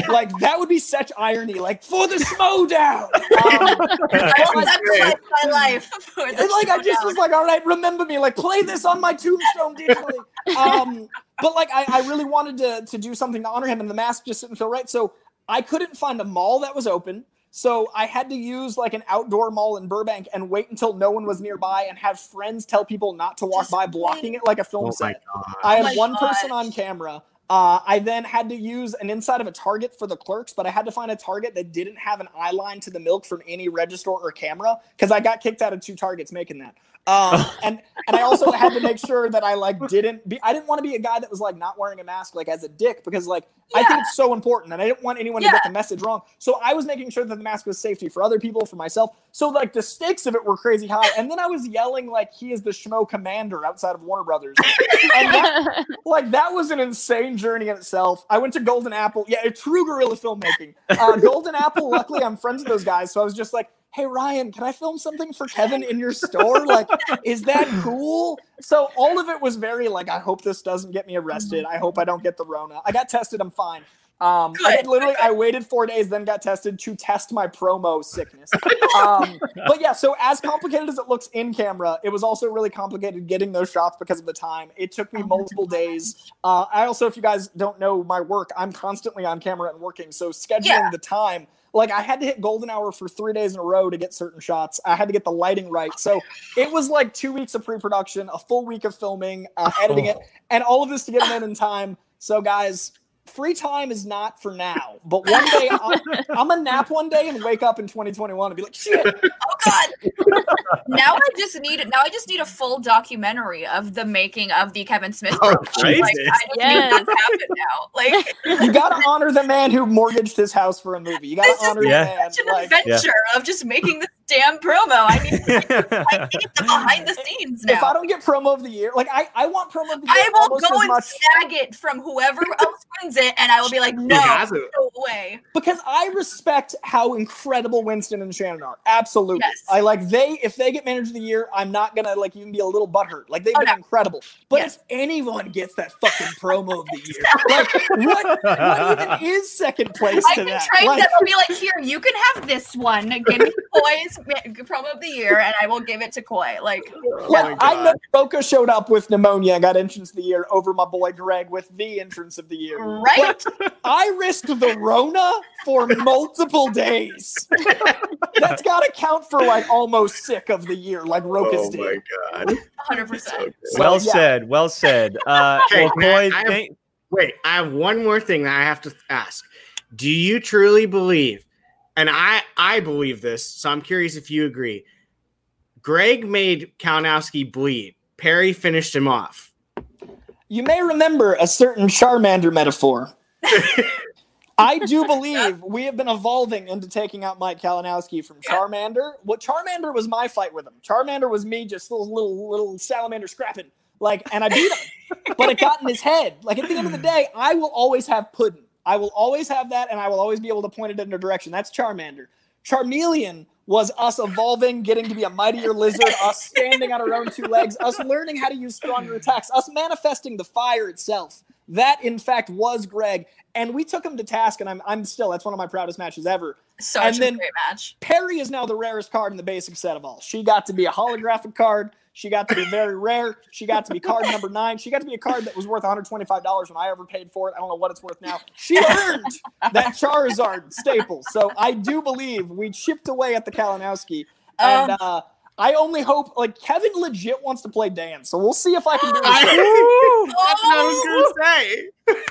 Like that would be such irony, like for the slowdown. down. Um, I like- my life for the and like I just showdown. was like, all right, remember me, like play this on my tombstone digitally. Um, but like I, I really wanted to to do something to honor him, and the mask just didn't feel right. So I couldn't find a mall that was open. So I had to use like an outdoor mall in Burbank and wait until no one was nearby and have friends tell people not to walk Just by, blocking it like a film oh set. I Oh my had one person on camera. Uh, I then had to use an inside of a Target for the clerks, but I had to find a Target that didn't have an eye line to the milk from any register or camera because I got kicked out of two Targets making that. Um, and and I also had to make sure that I like didn't be. I didn't want to be a guy that was like not wearing a mask like as a dick because like I think it's so important and I didn't want anyone to get the message wrong. So I was making sure that the mask was safety for other people, for myself. So like the stakes of it were crazy high. And then I was yelling like he is the schmo commander outside of Warner Brothers. And that, like that was an insane journey in itself. I went to Golden Apple. Yeah, a true guerrilla filmmaking. Uh, Golden Apple. Luckily, I'm friends with those guys, so I was just like, "Hey Ryan, can I film something for Kevin in your store? Like, is that cool?" So all of it was very like, "I hope this doesn't get me arrested. I hope I don't get the Rona. I got tested. I'm fine." Um, I literally, I waited four days, then got tested to test my promo sickness. Um, but yeah, so as complicated as it looks in camera, it was also really complicated getting those shots because of the time. It took me Oh multiple days. Uh, I also, if you guys don't know my work, I'm constantly on camera and working. So scheduling Yeah. the time, like I had to hit golden hour for three days in a row to get certain shots. I had to get the lighting right. So it was like two weeks of pre-production, a full week of filming, uh, editing it, and all of this to get it in in time. So guys, free time is not for now, but one day I'll, I'm gonna nap one day and wake up in 2021 and be like, shit, oh god. now I just need now I just need a full documentary of the making of the Kevin Smith. Oh, program. Jesus. Like, I Yes. need this now. Like you gotta honor the man who mortgaged his house for a movie. You gotta This is honor Yeah. the man. such an Like, adventure of just making this damn promo. I need, I need the behind the scenes now. if I don't get promo of the year, like I, I want promo of the year I will almost go as and much snag it from whoever else wins it, and I will be like, no, no way. because I respect how incredible Winston and Shannon are. Absolutely. Yes. I like they if they get manager of the year, I'm not gonna like even be a little butthurt. Like they've Oh, been no. incredible. But Yes. if anyone gets that fucking promo of the year, like what what even is second place I to can that? train Like, them. I'll be like, here, you can have this one. Give me Coy's promo of the year, and I will give it to Koi. Like, Yeah, my I know Boca showed up with pneumonia and got entrance of the year over my boy Greg with the entrance of the year. Right? I risked the Rona for multiple days. That's got to count for like almost sick of the year, like Rokas Oh did. my god. 100%. well yeah. said. Well said. Uh, Okay, well, Matt, Coy, I have- Wait, I have one more thing that I have to ask. Do you truly believe, and I I believe this, so I'm curious if you agree. Greg made Kalinowski bleed. Perri finished him off. You may remember a certain Charmander metaphor. I do believe we have been evolving into taking out Mike Kalinowski from Charmander. What Charmander was my fight with him. Charmander was me just little little little salamander scrapping. Like, and I beat him. but it got in his head. Like at the end of the day, I will always have Puddin. I will always have that, and I will always be able to point it in a direction. That's Charmander. Charmeleon was us evolving, getting to be a mightier lizard, us standing on our own two legs, us learning how to use stronger attacks, us manifesting the fire itself. That, in fact, was Greg. And we took him to task, and I'm, I'm still, that's one of my proudest matches ever. Such And a then- great match. Perri is now the rarest card in the basic set of all. She got to be a holographic card. She got to be very rare. She got to be card number nine. She got to be a card that was worth $125 when I ever paid for it. I don't know what it's worth now. She earned that Charizard staple. So I do believe we chipped away at the Kalinowski. And Um, uh, I only hope, like, Kevin legit wants to play Dan. So we'll see if I can do it. That's what I was gonna say.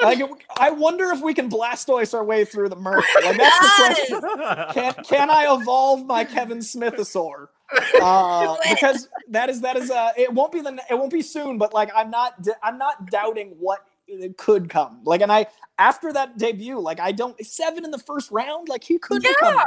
Like, I wonder if we can Blastoise our way through the murk. Like that's the question. Can can I evolve my Kevin Smithosaur? Uh, because that is that is uh it won't be the it won't be soon, but like I'm not I'm not doubting what it could come. Like and I after that debut, like I don't seven in the first round, like he could become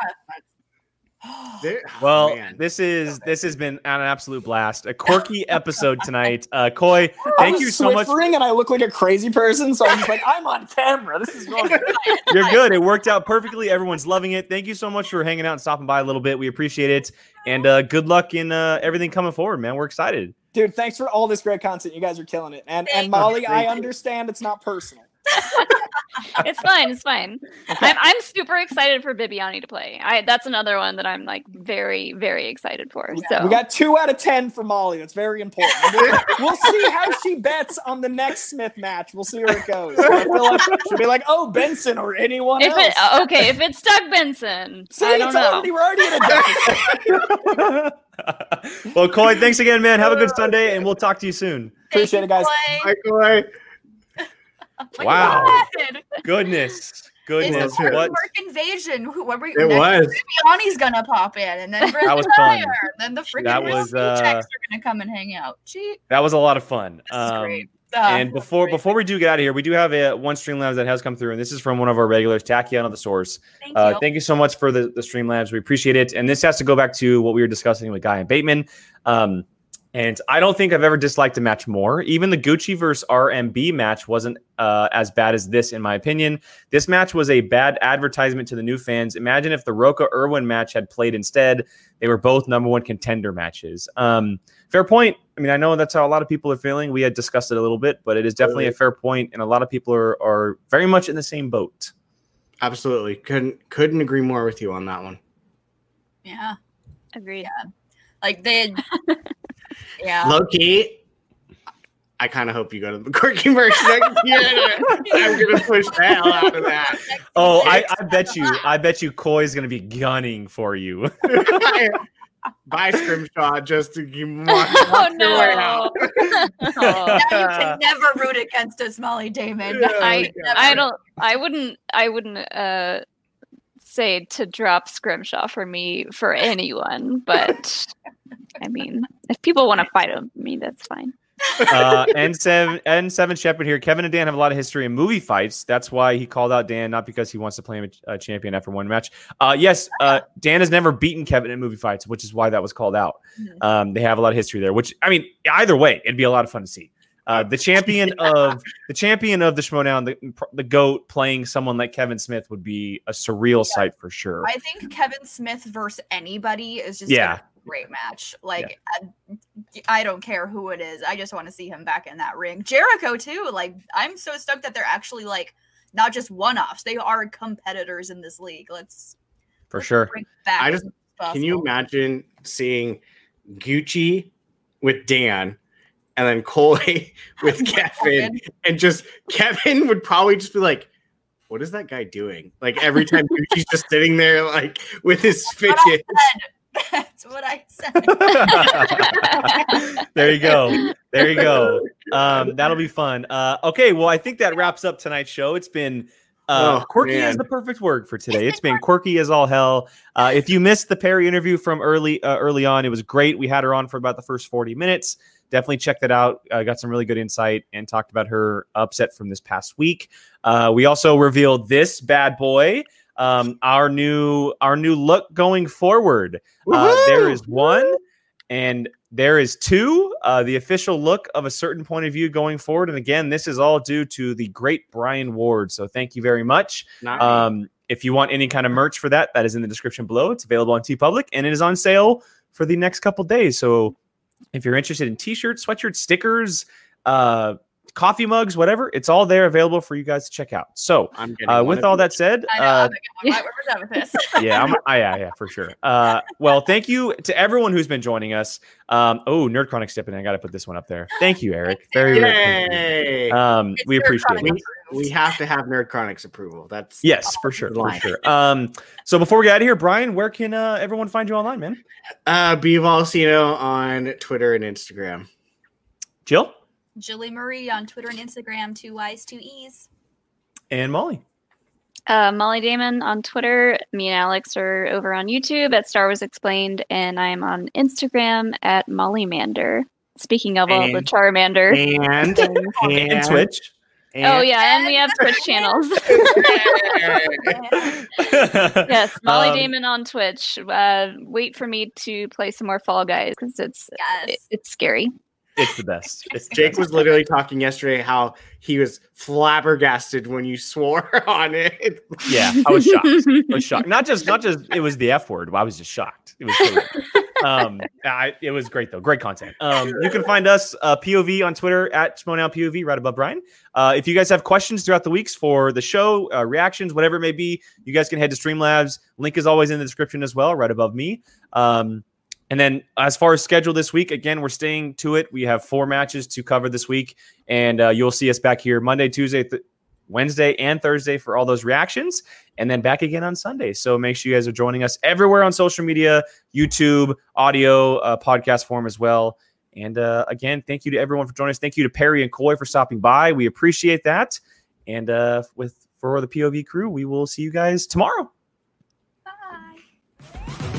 There- oh, Well, man. this is this has been an absolute blast. A quirky episode tonight. Uh, Coy, thank you so much. Swiffering and I look like a crazy person, so I'm just like, I'm on camera. This is going You're good. It worked out perfectly. Everyone's loving it. Thank you so much for hanging out and stopping by a little bit. We appreciate it. And uh, good luck in uh, everything coming forward, man. We're excited. Dude, thanks for all this great content. You guys are killing it. And and Molly. I understand it's not personal. it's fine. It's fine. I'm, I'm super excited for Bibiani to play. I that's another one that I'm like very very excited for. So We got two out of ten for Molly. That's very important. We'll, we'll see how she bets on the next Smith match. We'll see where it goes. I feel like she'll be like, "Oh, Benson or anyone if else." it okay, if it's Doug Benson, see, I don't know. already we're already in a well, Coy, thanks again, man. Have a good Sunday, and we'll talk to you soon. Appreciate it, guys. Thank you, Hi, Coy. Clay. Wow. Goodness. Goodness. a What? invasion. What were It was. Bibiani's gonna pop in, and then That was fun. Then the freaking That was, uh, checks are gonna come and hang out. Gee, That was a lot of fun. is Um, great. Uh, and before before we do get out of here, we do have a one Streamlabs that has come through, and this is from one of our regulars, Tachyon of the Source. thank Uh, you. thank you so much for the, the Streamlabs. We appreciate it. And this has to go back to what we were discussing with Guy and Bateman. Um, and I don't think I've ever disliked a match more. Even the Gucci versus RMB match wasn't uh, as bad as this, in my opinion. This match was a bad advertisement to the new fans. Imagine if the Roca Irwin match had played instead. They were both number one contender matches. Um, fair point. I mean, I know that's how a lot of people are feeling. We had discussed it a little bit, but it is definitely a fair point, and a lot of people are are very much in the same boat. Absolutely. Couldn't couldn't agree more with you on that one. yeah, Agreed. like they. Had, yeah. Low key, I kind of hope you go to the Quirky Mercs next year. I'm gonna push the hell out of that. Oh, I, I bet you, I bet you, Coy's gonna be gunning for you. Buy Scrimshaw just to keep oh walking your way out. no! Oh. Now you can never root against us, Molly Damon. Yeah. I I don't I wouldn't I wouldn't uh say to drop Scrimshaw for me for anyone, but I mean if people want to fight him, me that's fine. uh, N7 N7 Shepard here. Kevin and Dan have a lot of history in movie fights. That's why he called out Dan, not because he wants to play him a, a champion after one match. Uh, yes, uh, Dan has never beaten Kevin in movie fights, which is why that was called out. Mhm. Um, they have a lot of history there. Which I mean, either way, it'd be a lot of fun to see. Uh, the champion of the champion of the Schmoedown, the the goat, playing someone like Kevin Smith would be a surreal sight for sure. I think Kevin Smith versus anybody is just Yeah. Great match. Like I, I don't care who it is. I just want to see him back in that ring. Jericho too. Like I'm so stoked that they're actually like not just one-offs. They are competitors in this league. Let's for let's sure. I just- Can you imagine seeing Gucci with Dan and then Coy with Kevin? And just Kevin would probably just be like, what is that guy doing? Like every time Gucci's just sitting there, like with his fidget. That's what I said. there you go. There you go. Um, that'll be fun. Uh, okay, well, I think that wraps up tonight's show. It's been uh, Oh, quirky is the perfect word for today. It's been quirky as all hell. Uh, if you missed the Perri interview from early uh, early on, it was great. We had her on for about the first forty minutes. Definitely check that out. Uh, got some really good insight and talked about her upset from this past week. Uh, we also revealed this bad boy, um, our new our new look going forward. Uh, there is one, and there is two. Uh, the official look of a certain point of view going forward. And again, this is all due to the great Brian Ward. So thank you very much. Not Um, if you want any kind of merch for that, that is in the description below. It's available on TeePublic and it is on sale for the next couple days. So if you're interested in t-shirts, sweatshirts, stickers, uh, coffee mugs, whatever, it's all there available for you guys to check out. So I'm uh, with all that said, uh, I'm like, where where was that with this? yeah, I'm, yeah, yeah, for sure. Uh, well, thank you to everyone who's been joining us. Um, oh, Nerd Chronic stepping in. I got to put this one up there. Thank you, Eric. Very, very thank you. Yay! Um, we appreciate it. we have to have Nerd Chronic's approval. That's Yes, for sure, for sure. Um, so before we get out of here, Brian, where can uh, everyone find you online, man? uh B Valsino on Twitter and Instagram. Jill, Julie Marie on Twitter and Instagram. Two Y's, two E's. And Molly. Uh, Molly Damon on Twitter. Me and Alex are over on YouTube at Star Wars Explained, and I'm on Instagram at Molly Mander. Speaking of all the Charmander. And, and, And Twitch. oh yeah, and we have Twitch channels. yes, Molly Um, Damon on Twitch. Uh, wait for me to play some more Fall Guys because it's Yes. it- it's scary. It's the best. It's the Jake best. was literally talking yesterday how he was flabbergasted when you swore on it. Yeah, I was shocked. I was shocked. Not just not just it was the F word. I was just shocked. It was so um I, it was great though. Great content. Um you can find us uh POV on Twitter at Schmonow POV right above Brian. Uh if you guys have questions throughout the weeks for the show, uh, reactions, whatever it may be, you guys can head to Streamlabs. Link is always in the description as well, right above me. Um and then as far as schedule this week, again, we're staying to it. We have four matches to cover this week, and uh, you'll see us back here Monday, Tuesday, th- Wednesday, and Thursday for all those reactions, and then back again on Sunday. So make sure you guys are joining us everywhere on social media, YouTube, audio, uh, podcast form as well. And uh, again, thank you to everyone for joining us. Thank you to Perri and Coy for stopping by. We appreciate that. And uh, with for the POV crew, we will see you guys tomorrow. Bye.